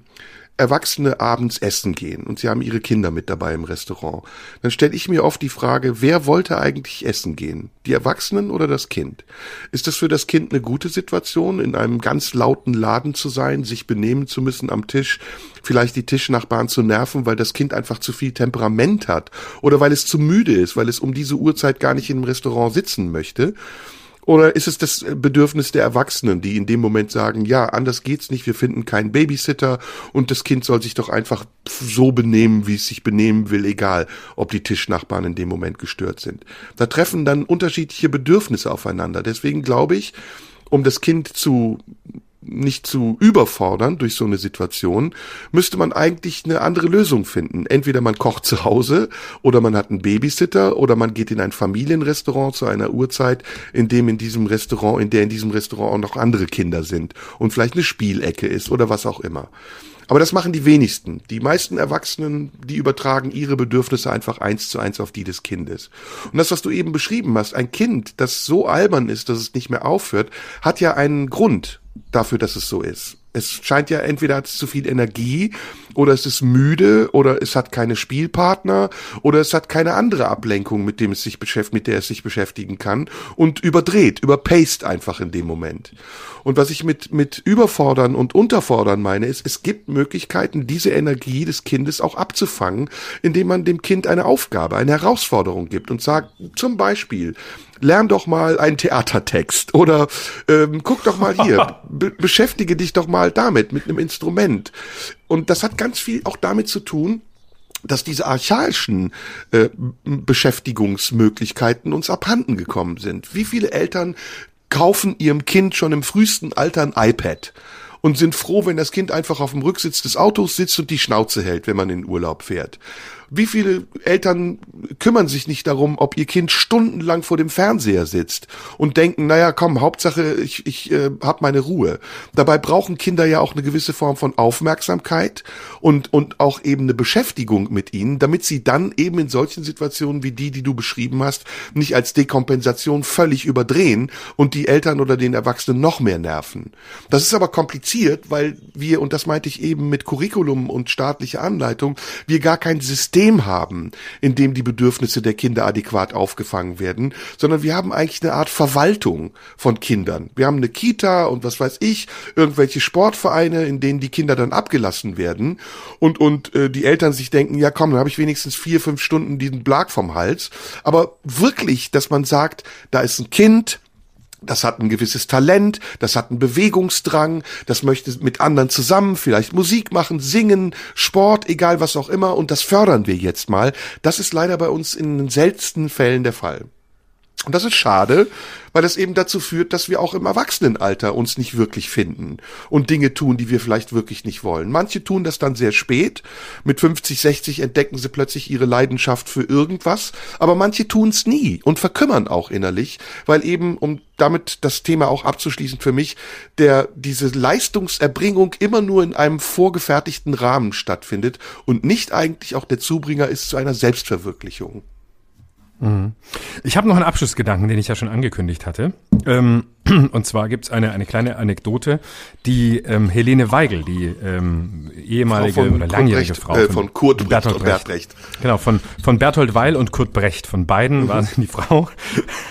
Erwachsene abends essen gehen und sie haben ihre Kinder mit dabei im Restaurant, dann stelle ich mir oft die Frage, wer wollte eigentlich essen gehen? Die Erwachsenen oder das Kind? Ist das für das Kind eine gute Situation, in einem ganz lauten Laden zu sein, sich benehmen zu müssen am Tisch, vielleicht die Tischnachbarn zu nerven, weil das Kind einfach zu viel Temperament hat oder weil es zu müde ist, weil es um diese Uhrzeit gar nicht im Restaurant sitzen möchte? Oder ist es das Bedürfnis der Erwachsenen, die in dem Moment sagen, ja, anders geht's nicht, wir finden keinen Babysitter und das Kind soll sich doch einfach so benehmen, wie es sich benehmen will, egal, ob die Tischnachbarn in dem Moment gestört sind. Da treffen dann unterschiedliche Bedürfnisse aufeinander. Deswegen glaube ich, um das Kind zu nicht zu überfordern durch so eine Situation, müsste man eigentlich eine andere Lösung finden. Entweder man kocht zu Hause oder man hat einen Babysitter oder man geht in ein Familienrestaurant zu einer Uhrzeit, in dem in diesem Restaurant, in der in diesem Restaurant auch noch andere Kinder sind und vielleicht eine Spielecke ist oder was auch immer. Aber das machen die wenigsten. Die meisten Erwachsenen, die übertragen ihre Bedürfnisse einfach eins zu eins auf die des Kindes. Und das, was du eben beschrieben hast, ein Kind, das so albern ist, dass es nicht mehr aufhört, hat ja einen Grund dafür, dass es so ist. Es scheint ja entweder hat es zu viel Energie oder es ist müde oder es hat keine Spielpartner oder es hat keine andere Ablenkung, mit dem es sich beschäftigt, mit der es sich beschäftigen kann und überdreht, überpaced einfach in dem Moment. Und was ich mit, mit überfordern und unterfordern meine, ist, es gibt Möglichkeiten, diese Energie des Kindes auch abzufangen, indem man dem Kind eine Aufgabe, eine Herausforderung gibt und sagt, zum Beispiel, lern doch mal einen Theatertext oder ähm, guck doch mal hier, be beschäftige dich doch mal damit, mit einem Instrument. Und das hat ganz viel auch damit zu tun, dass diese archaischen äh, Beschäftigungsmöglichkeiten uns abhanden gekommen sind. Wie viele Eltern kaufen ihrem Kind schon im frühesten Alter ein iPad und sind froh, wenn das Kind einfach auf dem Rücksitz des Autos sitzt und die Schnauze hält, wenn man in Urlaub fährt. Wie viele Eltern kümmern sich nicht darum, ob ihr Kind stundenlang vor dem Fernseher sitzt und denken, naja, komm, Hauptsache, ich, ich äh, habe meine Ruhe. Dabei brauchen Kinder ja auch eine gewisse Form von Aufmerksamkeit und, und auch eben eine Beschäftigung mit ihnen, damit sie dann eben in solchen Situationen wie die, die du beschrieben hast, nicht als Dekompensation völlig überdrehen und die Eltern oder den Erwachsenen noch mehr nerven. Das ist aber kompliziert, weil wir, und das meinte ich eben mit Curriculum und staatlicher Anleitung, wir gar kein System haben, in dem die Bedürfnisse der Kinder adäquat aufgefangen werden, sondern wir haben eigentlich eine Art Verwaltung von Kindern. Wir haben eine Kita und was weiß ich, irgendwelche Sportvereine, in denen die Kinder dann abgelassen werden und, und äh, die Eltern sich denken, ja komm, dann habe ich wenigstens vier, fünf Stunden diesen Blag vom Hals. Aber wirklich, dass man sagt, da ist ein Kind, das hat ein gewisses Talent, das hat einen Bewegungsdrang, das möchte mit anderen zusammen vielleicht Musik machen, singen, Sport, egal was auch immer, und das fördern wir jetzt mal. Das ist leider bei uns in den seltensten Fällen der Fall. Und das ist schade, weil es eben dazu führt, dass wir auch im Erwachsenenalter uns nicht wirklich finden und Dinge tun, die wir vielleicht wirklich nicht wollen. Manche tun das dann sehr spät. Mit 50, 60 entdecken sie plötzlich ihre Leidenschaft für irgendwas, aber manche tun es nie und verkümmern auch innerlich, weil eben, um damit das Thema auch abzuschließen für mich, der, diese Leistungserbringung immer nur in einem vorgefertigten Rahmen stattfindet und nicht eigentlich auch der Zubringer ist zu einer Selbstverwirklichung. Mhm. Ich habe noch einen Abschlussgedanken, den ich ja schon angekündigt hatte. Ähm, und zwar gibt's eine, eine kleine Anekdote, die ähm, Helene Weigel, die ähm, ehemalige oder langjährige Frau äh, von, Kurt Bertolt Brecht, Brecht. Brecht. Genau, von, von Bertolt Weil und Kurt Brecht. Von beiden mhm. waren die Frau.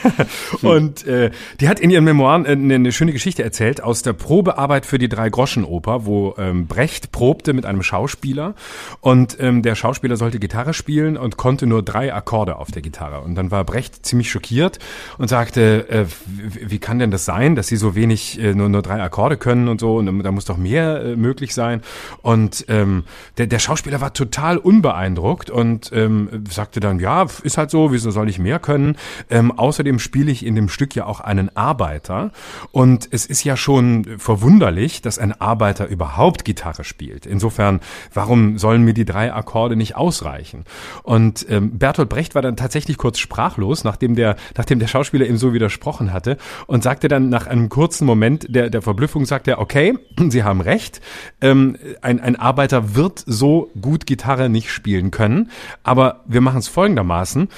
und äh, die hat in ihren Memoiren äh, eine, eine schöne Geschichte erzählt aus der Probearbeit für die Drei-Groschen-Oper, wo ähm, Brecht probte mit einem Schauspieler und ähm, der Schauspieler sollte Gitarre spielen und konnte nur drei Akkorde auf der Gitarre. Und dann war Brecht ziemlich schockiert und sagte, äh, wie kann denn das sein, dass sie so wenig, äh, nur, nur drei Akkorde können und so, und da muss doch mehr äh, möglich sein. Und ähm, der, der Schauspieler war total unbeeindruckt und ähm, sagte dann, ja, ist halt so, wieso soll ich mehr können? Ähm, außerdem spiele ich in dem Stück ja auch einen Arbeiter und es ist ja schon verwunderlich, dass ein Arbeiter überhaupt Gitarre spielt. Insofern, warum sollen mir die drei Akkorde nicht ausreichen? Und ähm, Bertolt Brecht war dann tatsächlich kurz sprachlos, nachdem der, nachdem der Schauspieler ihm so widersprochen hatte und sagte dann nach einem kurzen Moment der, der Verblüffung, sagt er, okay, Sie haben recht, ähm, ein, ein Arbeiter wird so gut Gitarre nicht spielen können, aber wir machen es folgendermaßen.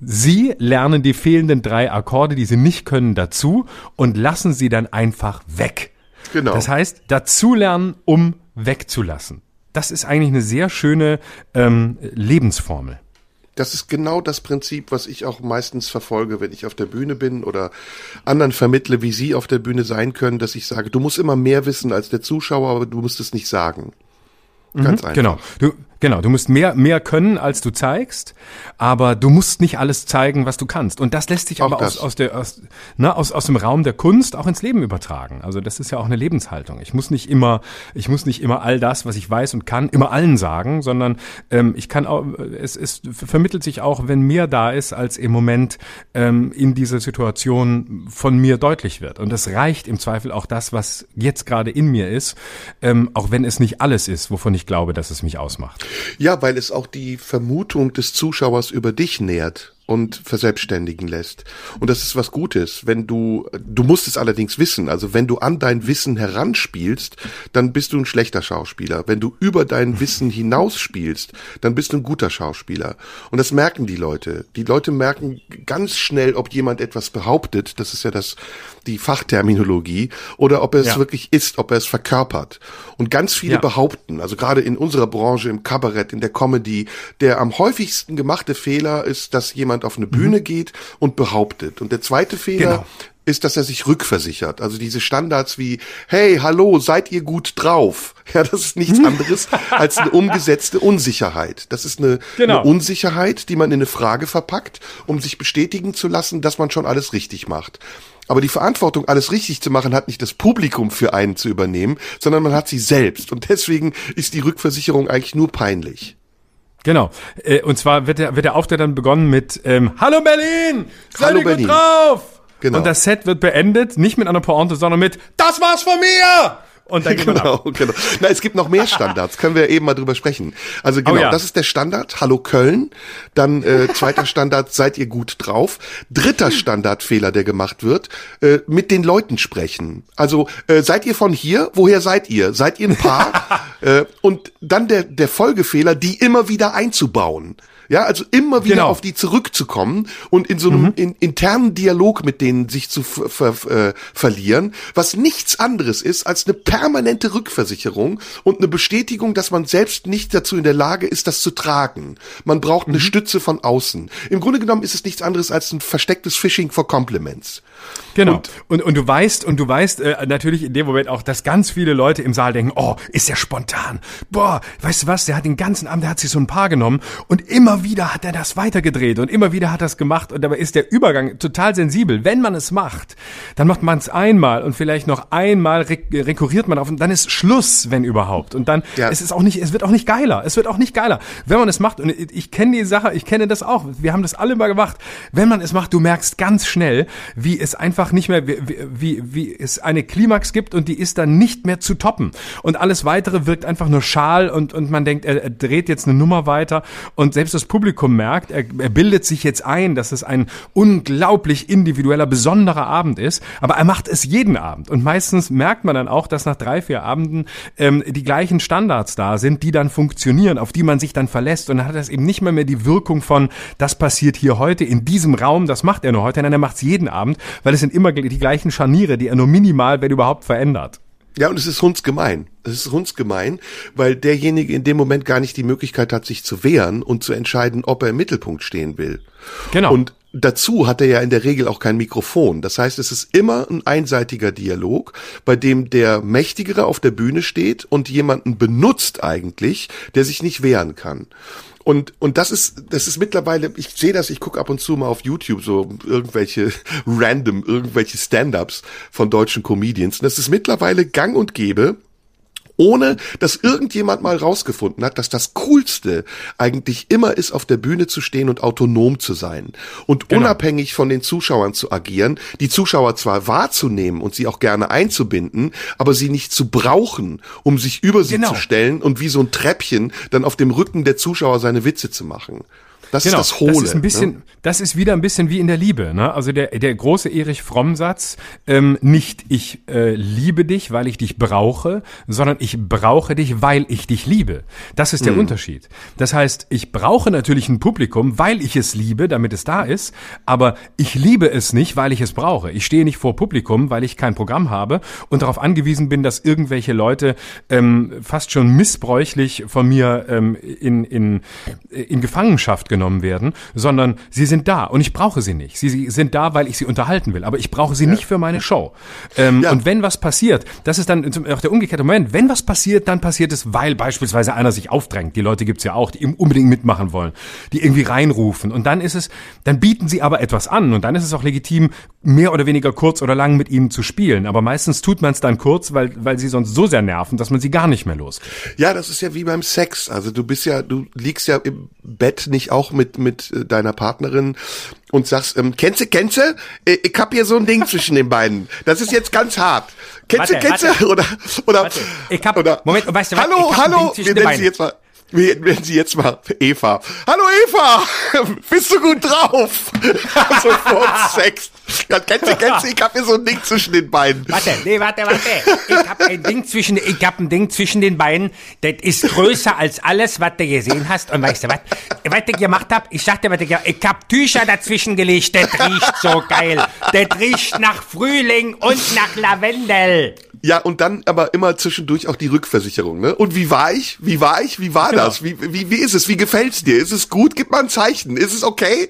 Sie lernen die fehlenden drei Akkorde, die Sie nicht können, dazu und lassen sie dann einfach weg. Genau. Das heißt, dazu lernen, um wegzulassen. Das ist eigentlich eine sehr schöne ähm, Lebensformel das ist genau das Prinzip, was ich auch meistens verfolge, wenn ich auf der Bühne bin oder anderen vermittle, wie sie auf der Bühne sein können, dass ich sage, du musst immer mehr wissen als der Zuschauer, aber du musst es nicht sagen. Ganz mhm, einfach. Genau. Du, Genau, du musst mehr, mehr können, als du zeigst, aber du musst nicht alles zeigen, was du kannst. Und das lässt sich auch aber aus, aus, der, aus, ne, aus, aus dem Raum der Kunst auch ins Leben übertragen. Also das ist ja auch eine Lebenshaltung. Ich muss nicht immer, ich muss nicht immer all das, was ich weiß und kann, immer allen sagen, sondern ähm, ich kann auch, es, es vermittelt sich auch, wenn mehr da ist, als im Moment ähm, in dieser Situation von mir deutlich wird. Und es reicht im Zweifel auch das, was jetzt gerade in mir ist, ähm, auch wenn es nicht alles ist, wovon ich glaube, dass es mich ausmacht. Ja, weil es auch die Vermutung des Zuschauers über dich nährt und verselbstständigen lässt. Und das ist was Gutes, wenn du, du musst es allerdings wissen, also wenn du an dein Wissen heranspielst, dann bist du ein schlechter Schauspieler. Wenn du über dein Wissen hinausspielst, dann bist du ein guter Schauspieler. Und das merken die Leute. Die Leute merken ganz schnell, ob jemand etwas behauptet, das ist ja das, die Fachterminologie, oder ob er es ja. wirklich ist, ob er es verkörpert. Und ganz viele ja. behaupten, also gerade in unserer Branche, im Kabarett, in der Comedy, der am häufigsten gemachte Fehler ist, dass jemand auf eine Bühne mhm. geht und behauptet. Und der zweite Fehler genau. Ist, dass er sich rückversichert. Also diese Standards wie, hey, hallo, seid ihr gut drauf? Ja, das ist nichts anderes als eine umgesetzte Unsicherheit. Das ist eine, genau. eine Unsicherheit, die man in eine Frage verpackt, um sich bestätigen zu lassen, dass man schon alles richtig macht. Aber die Verantwortung, alles richtig zu machen, hat nicht das Publikum für einen zu übernehmen, sondern man hat sie selbst. Und deswegen ist die Rückversicherung eigentlich nur peinlich. Genau. Äh, und zwar wird der, wird der Auftritt dann begonnen mit ähm, Hallo Berlin! Seid Hallo Berlin. drauf! Genau. Und das Set wird beendet, nicht mit einer Pointe, sondern mit Das war's von mir! und dann genau, genau. Na, es gibt noch mehr Standards, können wir eben mal drüber sprechen. Also genau, Oh ja. das ist der Standard, Hallo Köln. Dann äh, zweiter Standard, seid ihr gut drauf. Dritter Standardfehler, der gemacht wird, äh, mit den Leuten sprechen. Also äh, seid ihr von hier? Woher seid ihr? Seid ihr ein Paar? äh, und dann der, der Folgefehler, die immer wieder einzubauen. Ja, also immer wieder Genau. auf die zurückzukommen und in so einem in, internen Dialog mit denen sich zu ver, ver, äh, verlieren, was nichts anderes ist als eine permanente Rückversicherung und eine Bestätigung, dass man selbst nicht dazu in der Lage ist, das zu tragen. Man braucht eine Stütze von außen. Im Grunde genommen ist es nichts anderes als ein verstecktes Phishing for Compliments. Genau. Und- Und, und, du weißt, und du weißt äh, natürlich in dem Moment auch, dass ganz viele Leute im Saal denken, oh, ist der spontan. Boah, weißt du was, der hat den ganzen Abend, der hat sich so ein Paar genommen und immer wieder hat er das weitergedreht und immer wieder hat er es gemacht und dabei ist der Übergang total sensibel. Wenn man es macht, dann macht man es einmal und vielleicht noch einmal rek rekurriert man auf und dann ist Schluss, wenn überhaupt. Und dann Ja. es ist auch nicht, es wird auch nicht geiler. Es wird auch nicht geiler. Wenn man es macht, und ich kenne die Sache, ich kenne das auch, wir haben das alle mal gemacht. Wenn man es macht, du merkst ganz schnell, wie es einfach nicht mehr, wie, wie, wie es eine Klimax gibt und die ist dann nicht mehr zu toppen. Und alles weitere wirkt einfach nur schal und, und man denkt, er, er dreht jetzt eine Nummer weiter und selbst das Publikum merkt, er, er bildet sich jetzt ein, dass es ein unglaublich individueller, besonderer Abend ist, aber er macht es jeden Abend. Und meistens merkt man dann auch, dass nach drei, vier Abenden ähm, die gleichen Standards da sind, die dann funktionieren, auf die man sich dann verlässt. Und dann hat das eben nicht mehr mehr die Wirkung von, das passiert hier heute in diesem Raum, das macht er nur heute, nein, er macht es jeden Abend, weil es sind immer die gleichen Scharniere, die er nur minimal, wenn überhaupt, verändert. Ja, und es ist hundsgemein. Es ist hundsgemein, weil derjenige in dem Moment gar nicht die Möglichkeit hat, sich zu wehren und zu entscheiden, ob er im Mittelpunkt stehen will. Genau. Und dazu hat er ja in der Regel auch kein Mikrofon. Das heißt, es ist immer ein einseitiger Dialog, bei dem der Mächtigere auf der Bühne steht und jemanden benutzt eigentlich, der sich nicht wehren kann. Und, und das ist, das ist mittlerweile, ich sehe das, ich gucke ab und zu mal auf YouTube so irgendwelche random, irgendwelche Stand-ups von deutschen Comedians. Und das ist mittlerweile gang und gäbe, ohne dass irgendjemand mal rausgefunden hat, dass das Coolste eigentlich immer ist, auf der Bühne zu stehen und autonom zu sein und Genau. unabhängig von den Zuschauern zu agieren, die Zuschauer zwar wahrzunehmen und sie auch gerne einzubinden, aber sie nicht zu brauchen, um sich über sie Genau. zu stellen und wie so ein Treppchen dann auf dem Rücken der Zuschauer seine Witze zu machen. Das Genau, ist das Hohle. das ist ein bisschen, ne? das ist wieder ein bisschen wie in der Liebe. Ne? Also der, der große Erich Fromm-Satz, ähm, nicht ich äh, liebe dich, weil ich dich brauche, sondern ich brauche dich, weil ich dich liebe. Das ist der Mhm. Unterschied. Das heißt, ich brauche natürlich ein Publikum, weil ich es liebe, damit es da ist, aber ich liebe es nicht, weil ich es brauche. Ich stehe nicht vor Publikum, weil ich kein Programm habe und darauf angewiesen bin, dass irgendwelche Leute ähm, fast schon missbräuchlich von mir ähm, in, in, in Gefangenschaft genommen werden, sondern sie sind da und ich brauche sie nicht. Sie, sie sind da, weil ich sie unterhalten will, aber ich brauche sie nicht für meine Show. Ähm, Ja. Und wenn was passiert, das ist dann auch der umgekehrte Moment, wenn was passiert, dann passiert es, weil beispielsweise einer sich aufdrängt. Die Leute gibt's ja auch, die unbedingt mitmachen wollen, die irgendwie reinrufen. Und dann ist es, dann bieten sie aber etwas an und dann ist es auch legitim, mehr oder weniger kurz oder lang mit ihnen zu spielen. Aber meistens tut man es dann kurz, weil, weil sie sonst so sehr nerven, dass man sie gar nicht mehr loskriegt. Ja, das ist ja wie beim Sex. Also du bist ja, du liegst ja im Bett nicht auch mit mit äh, deiner Partnerin und sagst, ähm, kennst du, kennst du? Äh, Ich hab hier so ein Ding zwischen den beiden. Das ist jetzt ganz hart. Kennst du, kennst du? Oder oder Warte, ich hab- oder Moment, weißt du was? Hallo, hallo. Wir nennen sie jetzt mal. Wir nennen sie jetzt mal Eva. Hallo Eva, bist du gut drauf? so vor dem Sex. Ja, kennst du, kennst du? Ich hab hier so ein Ding zwischen den beiden. Warte, nee, warte, warte. Ich hab ein Ding zwischen, ich hab ein Ding zwischen den Beinen, das ist größer als alles, was du gesehen hast. Und weißt du was? Was ich gemacht hab? Ich sagte, was ich, ich hab Tücher dazwischen gelegt. Das riecht so geil. Das riecht nach Frühling und nach Lavendel. Ja, und dann aber immer zwischendurch auch die Rückversicherung, ne? Und wie war ich? Wie war ich? Wie war das? Wie, wie, wie ist es? Wie gefällt's dir? Ist es gut? Gib mal ein Zeichen. Ist es okay?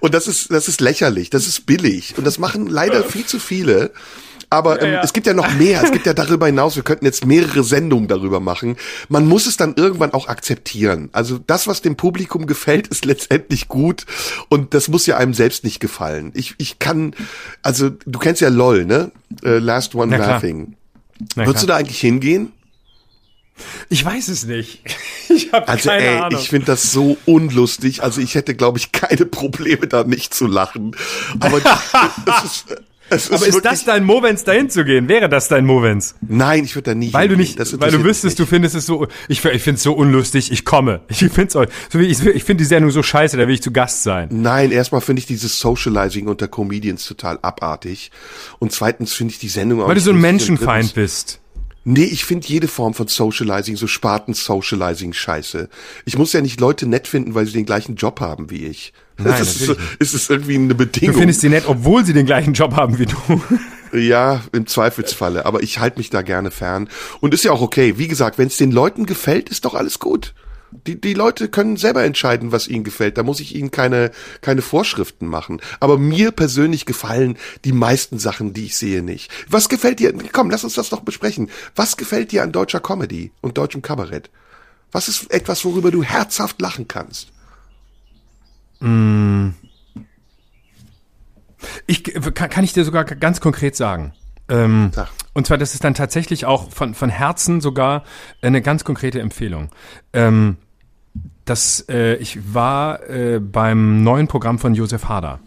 Und das ist, das ist lächerlich. Das ist billig. Und das machen leider viel zu viele. Aber ähm, es gibt ja noch mehr. Es gibt ja darüber hinaus, wir könnten jetzt mehrere Sendungen darüber machen. Man muss es dann irgendwann auch akzeptieren. Also das, was dem Publikum gefällt, ist letztendlich gut. Und das muss ja einem selbst nicht gefallen. Ich, ich kann, also du kennst ja LOL, ne? Äh, Last One Na. Laughing. Würdest du da eigentlich hingehen? Ich weiß es nicht. Ich habe Also keine ey, Ahnung. ich finde das so unlustig. Also ich hätte, glaube ich, keine Probleme da nicht zu lachen. Aber das ist, Es Aber ist das dein Movens, dahin zu gehen? Wäre das dein Movens? Nein, ich würde da nie Weil du nicht, Das weil du wüsstest, du findest es so, ich, ich finde es so unlustig, ich komme. Ich find's euch, so ich, ich finde die Sendung so scheiße, da will ich zu Gast sein. Nein, erstmal finde ich dieses Socializing unter Comedians total abartig. Und zweitens finde ich die Sendung auch Weil du so ein Menschenfeind bist. Nee, ich finde jede Form von Socializing, so Sparten-Socializing scheiße. Ich muss ja nicht Leute nett finden, weil sie den gleichen Job haben wie ich. Nein, das ist, ist es irgendwie eine Du Bedingung. findest sie nett, obwohl sie den gleichen Job haben wie du. Ja, im Zweifelsfalle. Aber ich halte mich da gerne fern. Und ist ja auch okay. Wie gesagt, wenn es den Leuten gefällt, ist doch alles gut. Die, die Leute können selber entscheiden, was ihnen gefällt. Da muss ich ihnen keine, keine Vorschriften machen. Aber mir persönlich gefallen die meisten Sachen, die ich sehe, nicht. Was gefällt dir? Komm, lass uns das doch besprechen. Was gefällt dir an deutscher Comedy und deutschem Kabarett? Was ist etwas, worüber du herzhaft lachen kannst? Ich kann, kann ich dir sogar ganz konkret sagen. Ähm, und zwar, das ist dann tatsächlich auch von, von Herzen sogar eine ganz konkrete Empfehlung. Ähm, das, äh, ich war äh, beim neuen Programm von Josef Hader.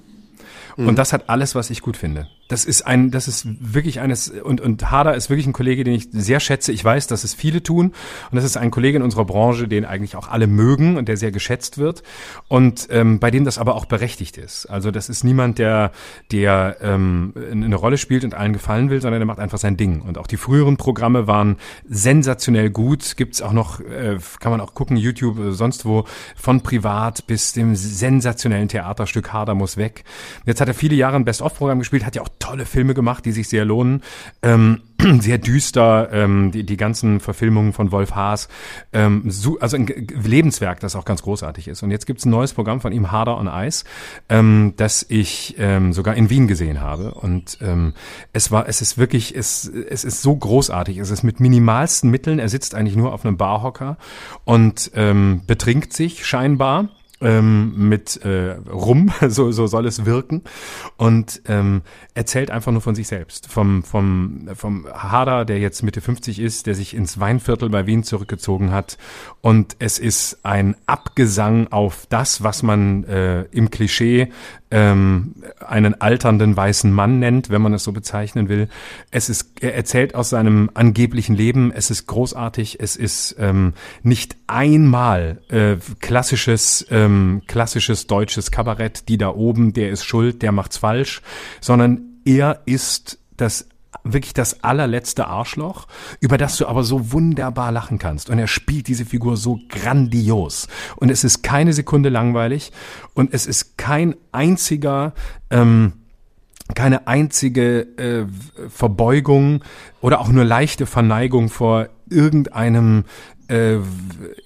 Und das hat alles, was ich gut finde. Das ist ein, das ist wirklich eines, und, und Hader ist wirklich ein Kollege, den ich sehr schätze. Ich weiß, dass es viele tun. Und das ist ein Kollege in unserer Branche, den eigentlich auch alle mögen und der sehr geschätzt wird. Und ähm, bei dem das aber auch berechtigt ist. Also das ist niemand, der, der ähm, eine Rolle spielt und allen gefallen will, sondern der macht einfach sein Ding. Und auch die früheren Programme waren sensationell gut. Gibt's auch noch, äh, kann man auch gucken, YouTube, äh, sonst wo, von privat bis dem sensationellen Theaterstück Hader muss weg. Jetzt hat er viele Jahre ein Best-of-Programm gespielt, hat ja auch tolle Filme gemacht, die sich sehr lohnen. Ähm, sehr düster, ähm, die, die ganzen Verfilmungen von Wolf Haas. Ähm, so, also ein G- Lebenswerk, das auch ganz großartig ist. Und jetzt gibt's ein neues Programm von ihm, Harder on Ice, ähm, das ich ähm, sogar in Wien gesehen habe. Und ähm, es war, es ist wirklich, es, es ist so großartig. Es ist mit minimalsten Mitteln. Er sitzt eigentlich nur auf einem Barhocker und ähm, betrinkt sich scheinbar ähm, mit äh, Rum, so, so soll es wirken, und ähm, erzählt einfach nur von sich selbst. Vom, vom, vom Hader, der jetzt Mitte 50 ist, der sich ins Weinviertel bei Wien zurückgezogen hat. Und es ist ein Abgesang auf das, was man äh, im Klischee ähm, einen alternden weißen Mann nennt, wenn man es so bezeichnen will. Es ist, er erzählt aus seinem angeblichen Leben, es ist großartig, es ist ähm, nicht einmal äh, klassisches, ähm, klassisches deutsches Kabarett, die da oben, der ist schuld, der macht's falsch, sondern er ist das wirklich das allerletzte Arschloch, über das du aber so wunderbar lachen kannst. Und er spielt diese Figur so grandios. Und es ist keine Sekunde langweilig und es ist kein einziger, ähm, keine einzige äh, Verbeugung oder auch nur leichte Verneigung vor irgendeinem, äh,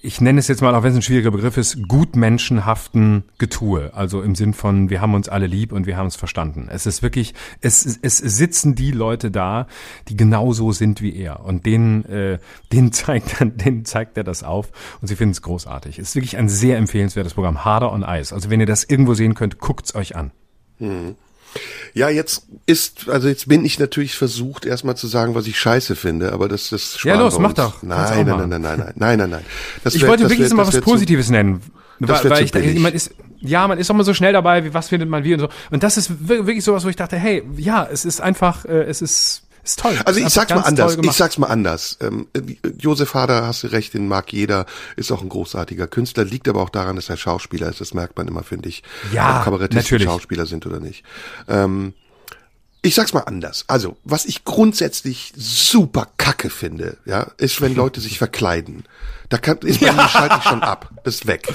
ich nenne es jetzt mal, auch wenn es ein schwieriger Begriff ist, gutmenschenhaften Getue. Also im Sinn von, wir haben uns alle lieb und wir haben es verstanden. Es ist wirklich, es, es sitzen die Leute da, die genauso sind wie er. Und denen, äh, denen, zeigt, er- denen zeigt er das auf und sie finden es großartig. Es ist wirklich ein sehr empfehlenswertes Programm. Harder on Ice. Also wenn ihr das irgendwo sehen könnt, guckt's euch an. Ja, jetzt ist, also jetzt bin ich natürlich versucht, erstmal zu sagen, was ich scheiße finde, aber das, das sparen los, mach doch. Nein, nein, machen. nein, nein, nein, nein, nein, nein. Das Ich wär- wollte wirklich wär- mal was wär zu- Positives nennen. das Weil, weil ich billig. man ist, ja, man ist auch mal so schnell dabei, wie was findet man wie und so. Und das ist wir- wirklich sowas, wo ich dachte, hey, ja, es ist einfach, äh, es ist, ist toll. Also Es ich ist sag's mal anders. Ich sag's mal anders. Ähm, äh, Josef Hader, hast du recht, den mag jeder, ist auch ein großartiger Künstler, liegt aber auch daran, dass er Schauspieler ist. Das merkt man immer, finde ich. Ja, ob Kabarettisten natürlich. Schauspieler sind oder nicht. Ähm, ich sag's mal anders. Also, was ich grundsätzlich super kacke finde, ja, ist, wenn Leute sich verkleiden. Da kann, ist bei mir schalte ich schon ab. Ist weg.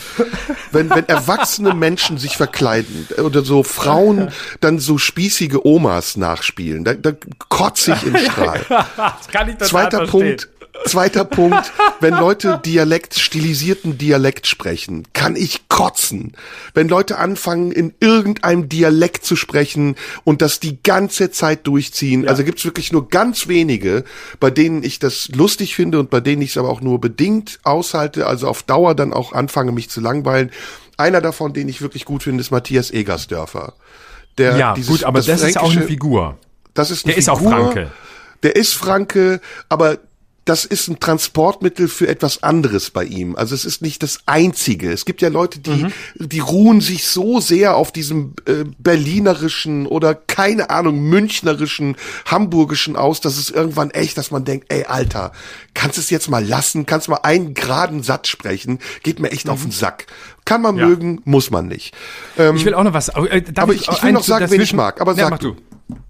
Wenn, wenn erwachsene Menschen sich verkleiden oder so Frauen dann so spießige Omas nachspielen, da, da kotze ich im Strahl. das kann ich total Zweiter. Punkt. Zweiter Punkt, wenn Leute Dialekt, stilisierten Dialekt sprechen, kann ich kotzen. Wenn Leute anfangen, in irgendeinem Dialekt zu sprechen und das die ganze Zeit durchziehen. Also gibt's wirklich nur ganz wenige, bei denen ich das lustig finde und bei denen ich es aber auch nur bedingt aushalte, also auf Dauer dann auch anfange, mich zu langweilen. Einer davon, den ich wirklich gut finde, ist Matthias Egersdörfer. Der Ja, dieses- gut, aber das, ist auch eine Figur. das ist eine Der ist auch Figur, Franke. Der ist Franke, aber das ist ein Transportmittel für etwas anderes bei ihm. Also es ist nicht das einzige. Es gibt ja Leute, die, mhm. die ruhen sich so sehr auf diesem äh, berlinerischen oder keine Ahnung, münchnerischen, hamburgischen aus, dass es irgendwann echt, dass man denkt, ey, Alter, kannst es jetzt mal lassen, kannst mal einen geraden Satz sprechen, geht mir echt mhm. auf den Sack. Kann man ja. mögen, muss man nicht. Ähm, ich will auch noch was. Äh, aber ich, ich will noch sagen, wen ich mag. Aber ja, sag du.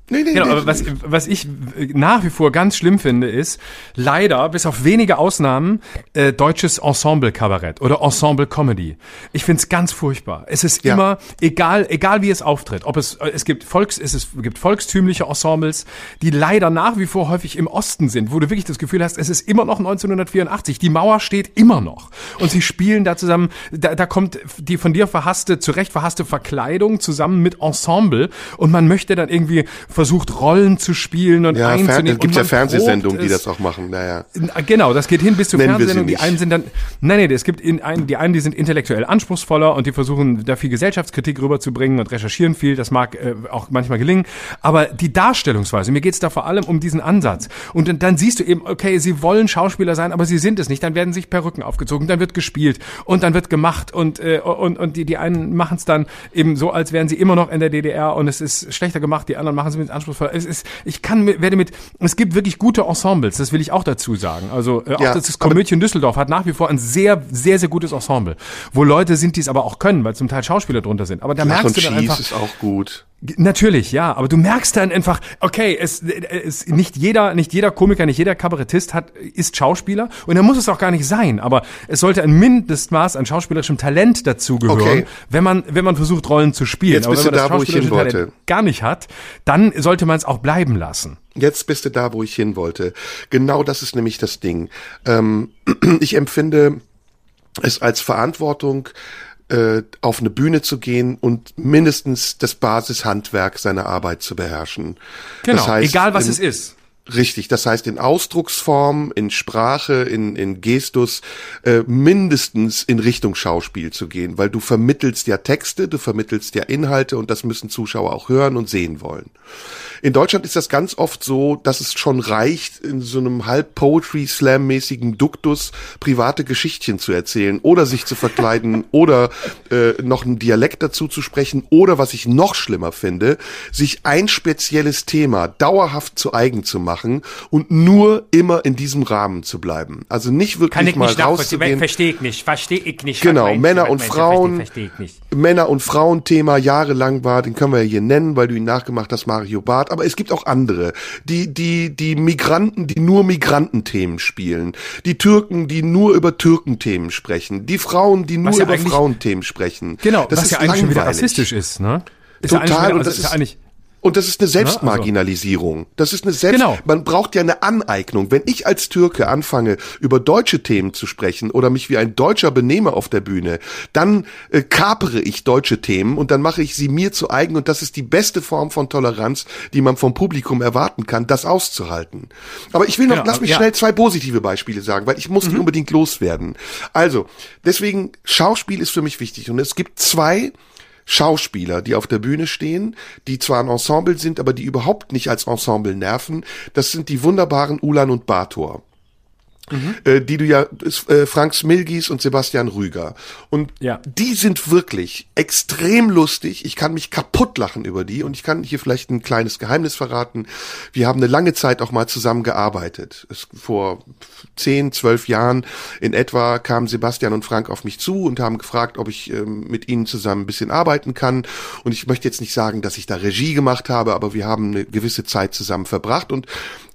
Nee, nee, genau, nee, aber was, was ich nach wie vor ganz schlimm finde, ist leider, bis auf wenige Ausnahmen, äh, deutsches Ensemble-Kabarett oder Ensemble-Comedy. Ich find's ganz furchtbar. Es ist ja. immer, egal, egal wie es auftritt, ob es, es gibt Volks, es, ist, es gibt volkstümliche Ensembles, die leider nach wie vor häufig im Osten sind, wo du wirklich das Gefühl hast, es ist immer noch 1984. Die Mauer steht immer noch. Und sie spielen da zusammen, da, da kommt die von dir verhasste, zu Recht verhasste Verkleidung zusammen mit Ensemble und man möchte dann irgendwie versucht, Rollen zu spielen und ja, einzunehmen. Es gibt ja Fernsehsendungen, die das auch machen. Naja. Genau, das geht hin bis zu Fernsehsendungen. Die einen sind dann, nein, nein, es gibt in ein, die einen, die sind intellektuell anspruchsvoller und die versuchen, da viel Gesellschaftskritik rüberzubringen und recherchieren viel. Das mag äh, auch manchmal gelingen. Aber die Darstellungsweise, mir geht es da vor allem um diesen Ansatz. Und dann, dann siehst du eben, okay, sie wollen Schauspieler sein, aber sie sind es nicht. Dann werden sich Perücken aufgezogen, dann wird gespielt und dann wird gemacht und, äh, und, und die, die einen machen es dann eben so, als wären sie immer noch in der DDR und es ist schlechter gemacht, die anderen machen es mit anspruchsvoll. Es ist, ich kann, werde mit, es gibt wirklich gute Ensembles, das will ich auch dazu sagen. Also äh, auch ja, das Komödien Düsseldorf hat nach wie vor ein sehr, sehr, sehr gutes Ensemble, wo Leute sind, die es aber auch können, weil zum Teil Schauspieler drunter sind. Aber da Lach merkst du dann einfach, ist auch gut. Natürlich, ja, aber du merkst dann einfach, okay, es, es nicht jeder, nicht jeder Komiker, nicht jeder Kabarettist hat ist Schauspieler und er muss es auch gar nicht sein, aber es sollte ein Mindestmaß an schauspielerischem Talent dazugehören, okay. wenn man wenn man versucht Rollen zu spielen. Jetzt bist aber wenn man du da, wo ich hin wollte. gar nicht hat, dann sollte man es auch bleiben lassen. Jetzt bist du da, wo ich hin wollte. Genau das ist nämlich das Ding. Ähm, ich empfinde es als Verantwortung, äh, auf eine Bühne zu gehen und mindestens das Basishandwerk seiner Arbeit zu beherrschen. Genau, das heißt, egal was in, es ist. Richtig, das heißt in Ausdrucksform, in Sprache, in, in Gestus, äh, mindestens in Richtung Schauspiel zu gehen, weil du vermittelst ja Texte, du vermittelst ja Inhalte und das müssen Zuschauer auch hören und sehen wollen. In Deutschland ist das ganz oft so, dass es schon reicht, in so einem halb Poetry Slam mäßigen Duktus private Geschichtchen zu erzählen oder sich zu verkleiden oder äh, noch einen Dialekt dazu zu sprechen oder was ich noch schlimmer finde, sich ein spezielles Thema dauerhaft zu eigen zu machen und nur immer in diesem Rahmen zu bleiben. Also nicht wirklich Kann ich mal nicht rauszugehen. Verstehe ich nicht, verstehe ich nicht. Genau, Männer und Frauen, Männer und Frauen Thema jahrelang war, den können wir ja hier nennen, weil du ihn nachgemacht hast, Mario Barth Art, aber es gibt auch andere. Die, die, die Migranten, die nur Migrantenthemen spielen. Die Türken, die nur über Türkenthemen sprechen. Die Frauen, die nur ja über Frauenthemen sprechen. Genau, das was ist ja eigentlich langweilig. schon wieder rassistisch ist, ne? Ist Total, ja und das ist, ist ja eigentlich und das ist eine Selbstmarginalisierung. Das ist eine Selbst, genau. man braucht ja eine Aneignung. Wenn ich als Türke anfange, über deutsche Themen zu sprechen oder mich wie ein Deutscher benehme auf der Bühne, dann äh, kapere ich deutsche Themen und dann mache ich sie mir zu eigen und das ist die beste Form von Toleranz, die man vom Publikum erwarten kann, das auszuhalten. Aber ich will noch, genau, lass mich ja. schnell zwei positive Beispiele sagen, weil ich muss mhm. die unbedingt loswerden. Also, deswegen, Schauspiel ist für mich wichtig und es gibt zwei Schauspieler, die auf der Bühne stehen, die zwar ein Ensemble sind, aber die überhaupt nicht als Ensemble nerven. Das sind die wunderbaren Ulan und Bator mhm. äh, die du ja, äh, Frank Smilgis und Sebastian Rüger. Und ja. die sind wirklich extrem lustig. Ich kann mich kaputt lachen über die und ich kann hier vielleicht ein kleines Geheimnis verraten. Wir haben eine lange Zeit auch mal zusammen gearbeitet. Es, vor zehn, zwölf Jahren in etwa kamen Sebastian und Frank auf mich zu und haben gefragt, ob ich ähm, mit ihnen zusammen ein bisschen arbeiten kann. Und ich möchte jetzt nicht sagen, dass ich da Regie gemacht habe, aber wir haben eine gewisse Zeit zusammen verbracht und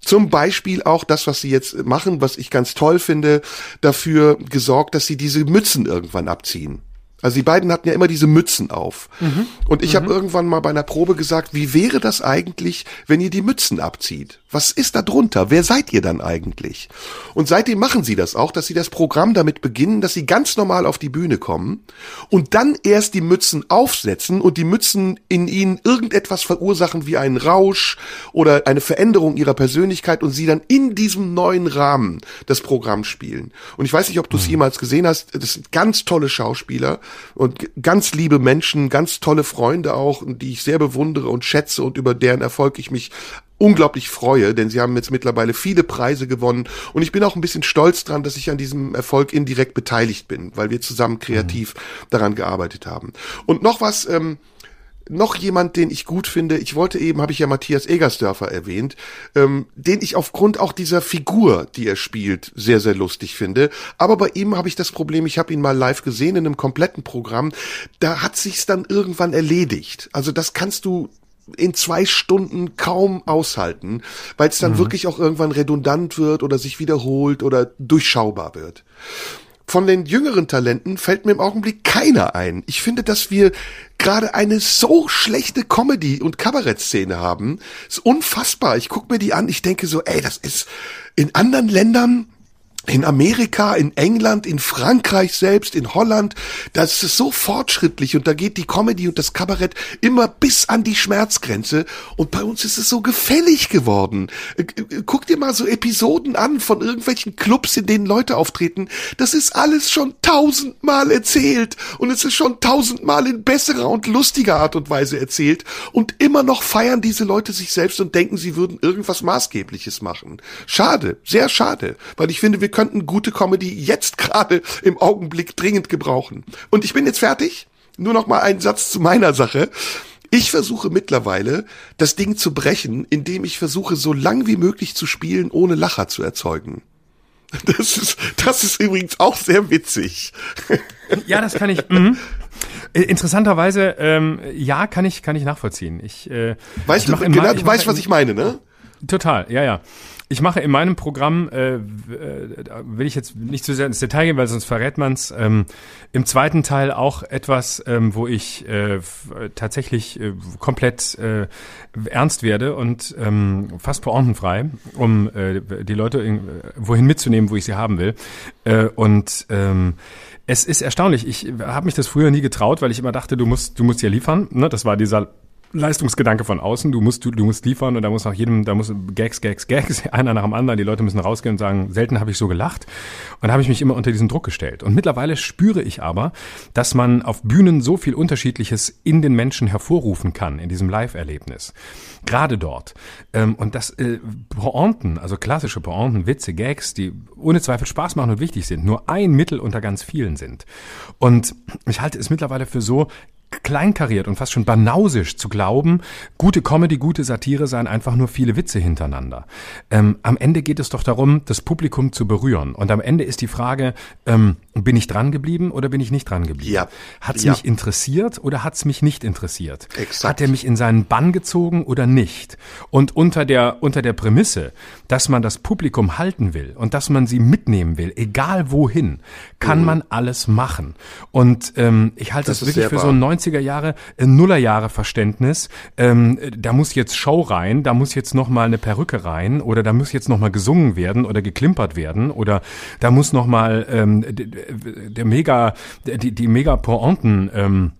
zum Beispiel auch das, was sie jetzt machen, was ich ganz toll finde, dafür gesorgt, dass sie diese Mützen irgendwann abziehen. Also die beiden hatten ja immer diese Mützen auf. Mhm. Und ich mhm. habe irgendwann mal bei einer Probe gesagt, wie wäre das eigentlich, wenn ihr die Mützen abzieht? Was ist da drunter? Wer seid ihr dann eigentlich? Und seitdem machen sie das auch, dass sie das Programm damit beginnen, dass sie ganz normal auf die Bühne kommen und dann erst die Mützen aufsetzen und die Mützen in ihnen irgendetwas verursachen wie einen Rausch oder eine Veränderung ihrer Persönlichkeit und sie dann in diesem neuen Rahmen das Programm spielen. Und ich weiß nicht, ob du es mhm. jemals gesehen hast, das sind ganz tolle Schauspieler und ganz liebe Menschen, ganz tolle Freunde auch, die ich sehr bewundere und schätze und über deren Erfolg ich mich unglaublich freue, denn sie haben jetzt mittlerweile viele Preise gewonnen und ich bin auch ein bisschen stolz dran, dass ich an diesem Erfolg indirekt beteiligt bin, weil wir zusammen kreativ mhm. daran gearbeitet haben. Und noch was, ähm, noch jemand, den ich gut finde, ich wollte eben, habe ich ja Matthias Egersdörfer erwähnt, ähm, den ich aufgrund auch dieser Figur, die er spielt, sehr, sehr lustig finde. Aber bei ihm habe ich das Problem, ich habe ihn mal live gesehen in einem kompletten Programm, da hat sich's dann irgendwann erledigt. Also das kannst du in zwei Stunden kaum aushalten, weil es dann mhm. wirklich auch irgendwann redundant wird oder sich wiederholt oder durchschaubar wird. Von den jüngeren Talenten fällt mir im Augenblick keiner ein. Ich finde, dass wir gerade eine so schlechte Comedy- und Kabarettszene haben. ist unfassbar. Ich gucke mir die an, ich denke so, ey, das ist in anderen Ländern in Amerika, in England, in Frankreich selbst, in Holland, das ist so fortschrittlich und da geht die Comedy und das Kabarett immer bis an die Schmerzgrenze und bei uns ist es so gefällig geworden. Äh, äh, guck dir mal so Episoden an von irgendwelchen Clubs, in denen Leute auftreten. Das ist alles schon tausendmal erzählt und es ist schon tausendmal in besserer und lustiger Art und Weise erzählt und immer noch feiern diese Leute sich selbst und denken, sie würden irgendwas Maßgebliches machen. Schade, sehr schade, weil ich finde, wir könnten gute Comedy jetzt gerade im Augenblick dringend gebrauchen. Und ich bin jetzt fertig. Nur noch mal einen Satz zu meiner Sache. Ich versuche mittlerweile, das Ding zu brechen, indem ich versuche, so lang wie möglich zu spielen, ohne Lacher zu erzeugen. Das ist, das ist übrigens auch sehr witzig. Ja, das kann ich. Mhm. Interessanterweise, ähm, ja, kann ich, kann ich nachvollziehen. Ich, äh, weißt ich du, genau, du weißt, was ich meine, ne? Total, ja, ja. Ich mache in meinem Programm, äh, äh, will ich jetzt nicht zu sehr ins Detail gehen, weil sonst verrät man's. Ähm, Im zweiten Teil auch etwas, ähm, wo ich äh, tatsächlich äh, komplett äh, ernst werde und ähm, fast pointenfrei, um äh, die Leute in, wohin mitzunehmen, wo ich sie haben will. Äh, und ähm, es ist erstaunlich. Ich habe mich das früher nie getraut, weil ich immer dachte, du musst, du musst hier liefern. Ne? Das war dieser Leistungsgedanke von außen. Du musst, du, du musst liefern und da muss nach jedem, da muss Gags, Gags, Gags, einer nach dem anderen. Die Leute müssen rausgehen und sagen, selten habe ich so gelacht. Und da habe ich mich immer unter diesen Druck gestellt. Und mittlerweile spüre ich aber, dass man auf Bühnen so viel Unterschiedliches in den Menschen hervorrufen kann, in diesem Live-Erlebnis. Gerade dort. Ähm, und das äh, Pointen, also klassische Pointen, Witze, Gags, die ohne Zweifel Spaß machen und wichtig sind, nur ein Mittel unter ganz vielen sind. Und ich halte es mittlerweile für so kleinkariert und fast schon banausisch zu glauben, gute Comedy, gute Satire seien einfach nur viele Witze hintereinander. Ähm, am Ende geht es doch darum, das Publikum zu berühren. Und am Ende ist die Frage, ähm, bin ich dran geblieben oder bin ich nicht dran geblieben? Ja. Hat es ja. mich interessiert oder hat es mich nicht interessiert? Exakt. Hat er mich in seinen Bann gezogen oder nicht? Und unter der, unter der Prämisse, dass man das Publikum halten will und dass man sie mitnehmen will, egal wohin, kann mhm. man alles machen. Und ähm, ich halte das, das wirklich für wahr. so ein 90er Jahre, äh, Nullerjahre Verständnis. Ähm, da muss jetzt Show rein, da muss jetzt noch mal eine Perücke rein oder da muss jetzt noch mal gesungen werden oder geklimpert werden oder da muss noch mal ähm, der mega die die mega Pointen ähm,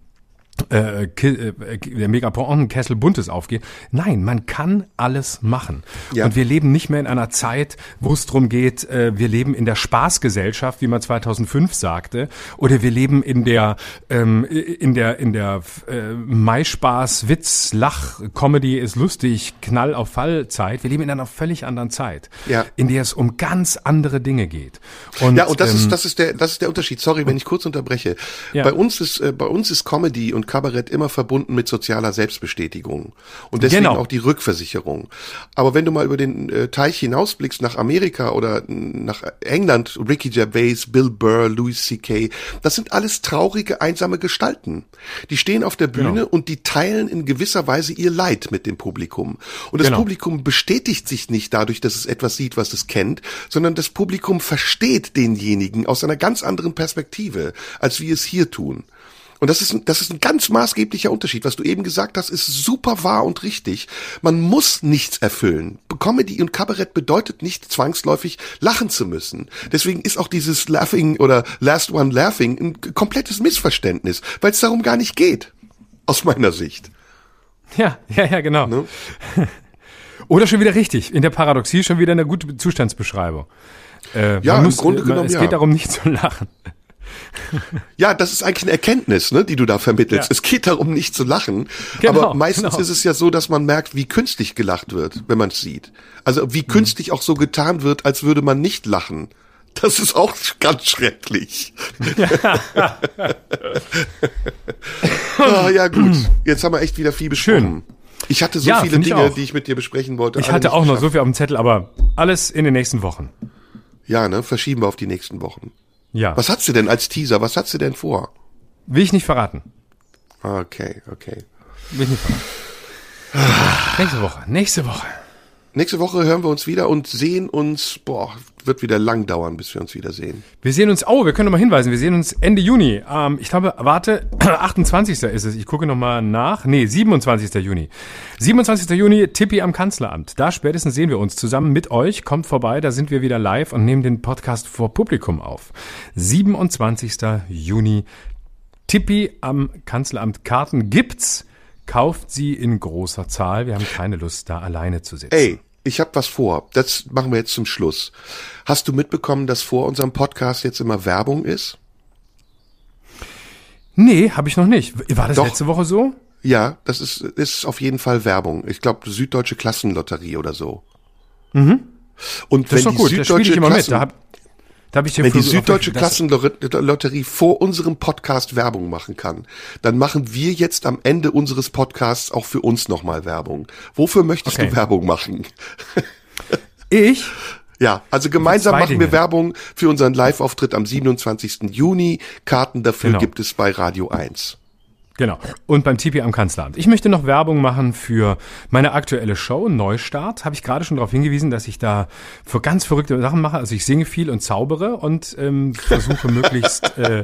äh, äh, der Megaporn Kessel Buntes aufgeht. Nein, man kann alles machen. Ja. Und wir leben nicht mehr in einer Zeit, wo es darum geht, äh, wir leben in der Spaßgesellschaft, wie man 2005 sagte, oder wir leben in der ähm, in der in der äh, Maispaß, Witz, Lach, Comedy ist lustig, Knall auf Fall Zeit. Wir leben in einer völlig anderen Zeit, ja. in der es um ganz andere Dinge geht. Und, ja, und das ähm, ist das ist der das ist der Unterschied. Sorry, wenn ich kurz unterbreche. Ja. Bei uns ist äh, bei uns ist Comedy und Kabarett immer verbunden mit sozialer Selbstbestätigung. Und deswegen genau. auch die Rückversicherung. Aber wenn du mal über den äh, Teich hinausblickst nach Amerika oder nach England, Ricky Gervais, Bill Burr, Louis C.K., das sind alles traurige, einsame Gestalten. Die stehen auf der Bühne genau. und die teilen in gewisser Weise ihr Leid mit dem Publikum. Und das genau. Publikum bestätigt sich nicht dadurch, dass es etwas sieht, was es kennt, sondern das Publikum versteht denjenigen aus einer ganz anderen Perspektive, als wir es hier tun. Und das ist, das ist ein ganz maßgeblicher Unterschied. Was du eben gesagt hast, ist super wahr und richtig. Man muss nichts erfüllen. Comedy und Kabarett bedeutet nicht zwangsläufig lachen zu müssen. Deswegen ist auch dieses Laughing oder Last One Laughing ein komplettes Missverständnis, weil es darum gar nicht geht. Aus meiner Sicht. Ja, ja, ja, genau. Ne? Oder schon wieder richtig. In der Paradoxie schon wieder eine gute Zustandsbeschreibung. Äh, ja, muss, im Grunde man, genommen, Es ja. geht darum, nicht zu lachen. Ja, das ist eigentlich eine Erkenntnis, ne, die du da vermittelst. Ja. Es geht darum, nicht zu lachen. Genau, aber meistens genau. ist es ja so, dass man merkt, wie künstlich gelacht wird, wenn man es sieht. Also wie künstlich auch so getan wird, als würde man nicht lachen. Das ist auch ganz schrecklich. ah, ja gut, jetzt haben wir echt wieder viel besprochen. Schön. Ich hatte so Ja, viele Dinge, die ich mit dir besprechen wollte. Ich hatte auch noch so viel auf dem Zettel, aber alles in den nächsten Wochen. Ja, ne, verschieben wir auf die nächsten Wochen. Ja. Was hast du denn als Teaser? Was hast du denn vor? Will ich nicht verraten. Okay, okay. Will ich nicht verraten. nächste Woche. Nächste Woche. Nächste Woche hören wir uns wieder und sehen uns, boah, wird wieder lang dauern, bis wir uns wiedersehen. Wir sehen uns, oh, wir können noch mal hinweisen, wir sehen uns Ende Juni. Ähm, ich glaube, warte, 28. ist es. Ich gucke noch mal nach. Nee, 27. Juni. 27. Juni, Tippi am Kanzleramt. Da spätestens sehen wir uns zusammen mit euch. Kommt vorbei, da sind wir wieder live und nehmen den Podcast vor Publikum auf. 27. Juni, Tippi am Kanzleramt. Karten gibt's. Kauft sie in großer Zahl. Wir haben keine Lust, da alleine zu sitzen. Ey, ich habe was vor. Das machen wir jetzt zum Schluss. Hast du mitbekommen, dass vor unserem Podcast jetzt immer Werbung ist? Nee, habe ich noch nicht. War das Doch. letzte Woche so? Ja, das ist, ist auf jeden Fall Werbung. Ich glaube, Süddeutsche Klassenlotterie oder so. Und Das wenn ist doch die gut, da spiele Süddeutsche ich immer mit. Klassen, Da hab, da ich wenn die Süddeutsche Klassenlotterie vor unserem Podcast Werbung machen kann, dann machen wir jetzt am Ende unseres Podcasts auch für uns nochmal Werbung. Wofür möchtest Okay. du Werbung machen? Ich? Ja, also gemeinsam machen wir. Werbung für unseren Live-Auftritt am 27. Juni. Karten dafür Genau. gibt es bei Radio 1. Genau. Und beim Tipi am Kanzleramt. Ich möchte noch Werbung machen für meine aktuelle Show, Neustart. Habe ich gerade schon darauf hingewiesen, dass ich da für ganz verrückte Sachen mache. Also ich singe viel und zaubere und ähm, versuche möglichst äh,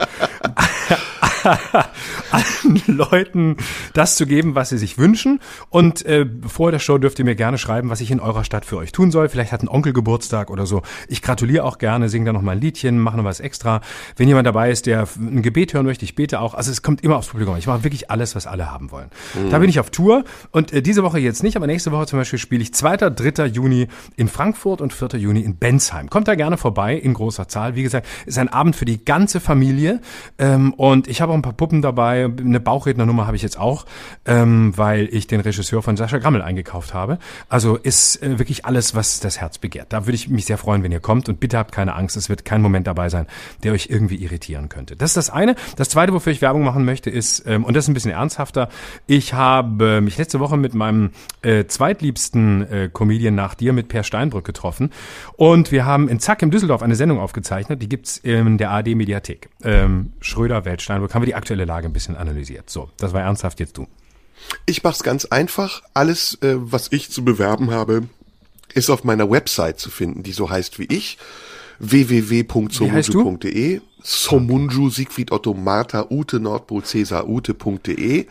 allen Leuten das zu geben, was sie sich wünschen. Und äh, vor der Show dürft ihr mir gerne schreiben, was ich in eurer Stadt für euch tun soll. Vielleicht hat ein Onkel Geburtstag oder so. Ich gratuliere auch gerne, singe da noch mal ein Liedchen, mache noch was extra. Wenn jemand dabei ist, der ein Gebet hören möchte, ich bete auch. Also es kommt immer aufs Publikum. Ich mache wirklich alles, was alle haben wollen. Da bin ich auf Tour und äh, diese Woche jetzt nicht, aber nächste Woche zum Beispiel spiele ich 2., 3. Juni in Frankfurt und 4. Juni in Bensheim. Kommt da gerne vorbei in großer Zahl. Wie gesagt, ist ein Abend für die ganze Familie ähm, und ich habe auch ein paar Puppen dabei. Eine Bauchrednernummer habe ich jetzt auch, ähm, weil ich den Regisseur von Sascha Grammel eingekauft habe. Also ist äh, wirklich alles, was das Herz begehrt. Da würde ich mich sehr freuen, wenn ihr kommt und bitte habt keine Angst, es wird kein Moment dabei sein, der euch irgendwie irritieren könnte. Das ist das eine. Das zweite, wofür ich Werbung machen möchte, ist, ähm, und das ist ein bisschen ernsthafter, ich habe mich letzte Woche mit meinem äh, zweitliebsten äh, Comedian nach dir, mit Per Steinbrück getroffen und wir haben in Zack im Düsseldorf eine Sendung aufgezeichnet, die gibt's in der ARD Mediathek. Ähm, Schröder, Welt, Steinbrück, haben wir die aktuelle Lage ein bisschen analysiert. So, das war ernsthaft, jetzt du. Ich mach's ganz einfach. Alles, äh, was ich zu bewerben habe, ist auf meiner Website zu finden, die so heißt wie ich. www.somunju.de Somunju, Siegfried Otto Martha Ute Nordpol Cäsar Ute.de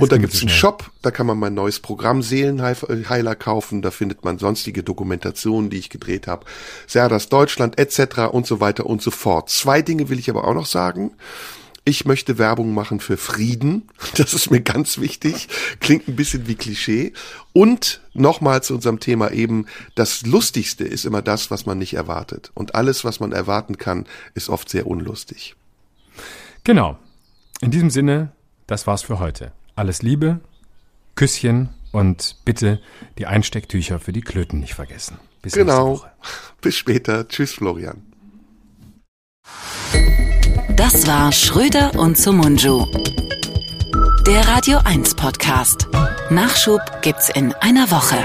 und da gibt's einen. Shop, da kann man mein neues Programm Seelenheiler kaufen, da findet man sonstige Dokumentationen, die ich gedreht habe, Serdas Deutschland etc. und so weiter und so fort. Zwei Dinge will ich aber auch noch sagen. Ich möchte Werbung machen für Frieden. Das ist mir ganz wichtig. Klingt ein bisschen wie Klischee. Und nochmal zu unserem Thema eben, das Lustigste ist immer das, was man nicht erwartet. Und alles, was man erwarten kann, ist oft sehr unlustig. Genau. In diesem Sinne, das war's für heute. Alles Liebe, Küsschen und bitte die Einstecktücher für die Klöten nicht vergessen. Bis Genau. Bis später. Tschüss, Florian. Das war Schröder und Sumunju. Der Radio 1 Podcast. Nachschub gibt's in einer Woche.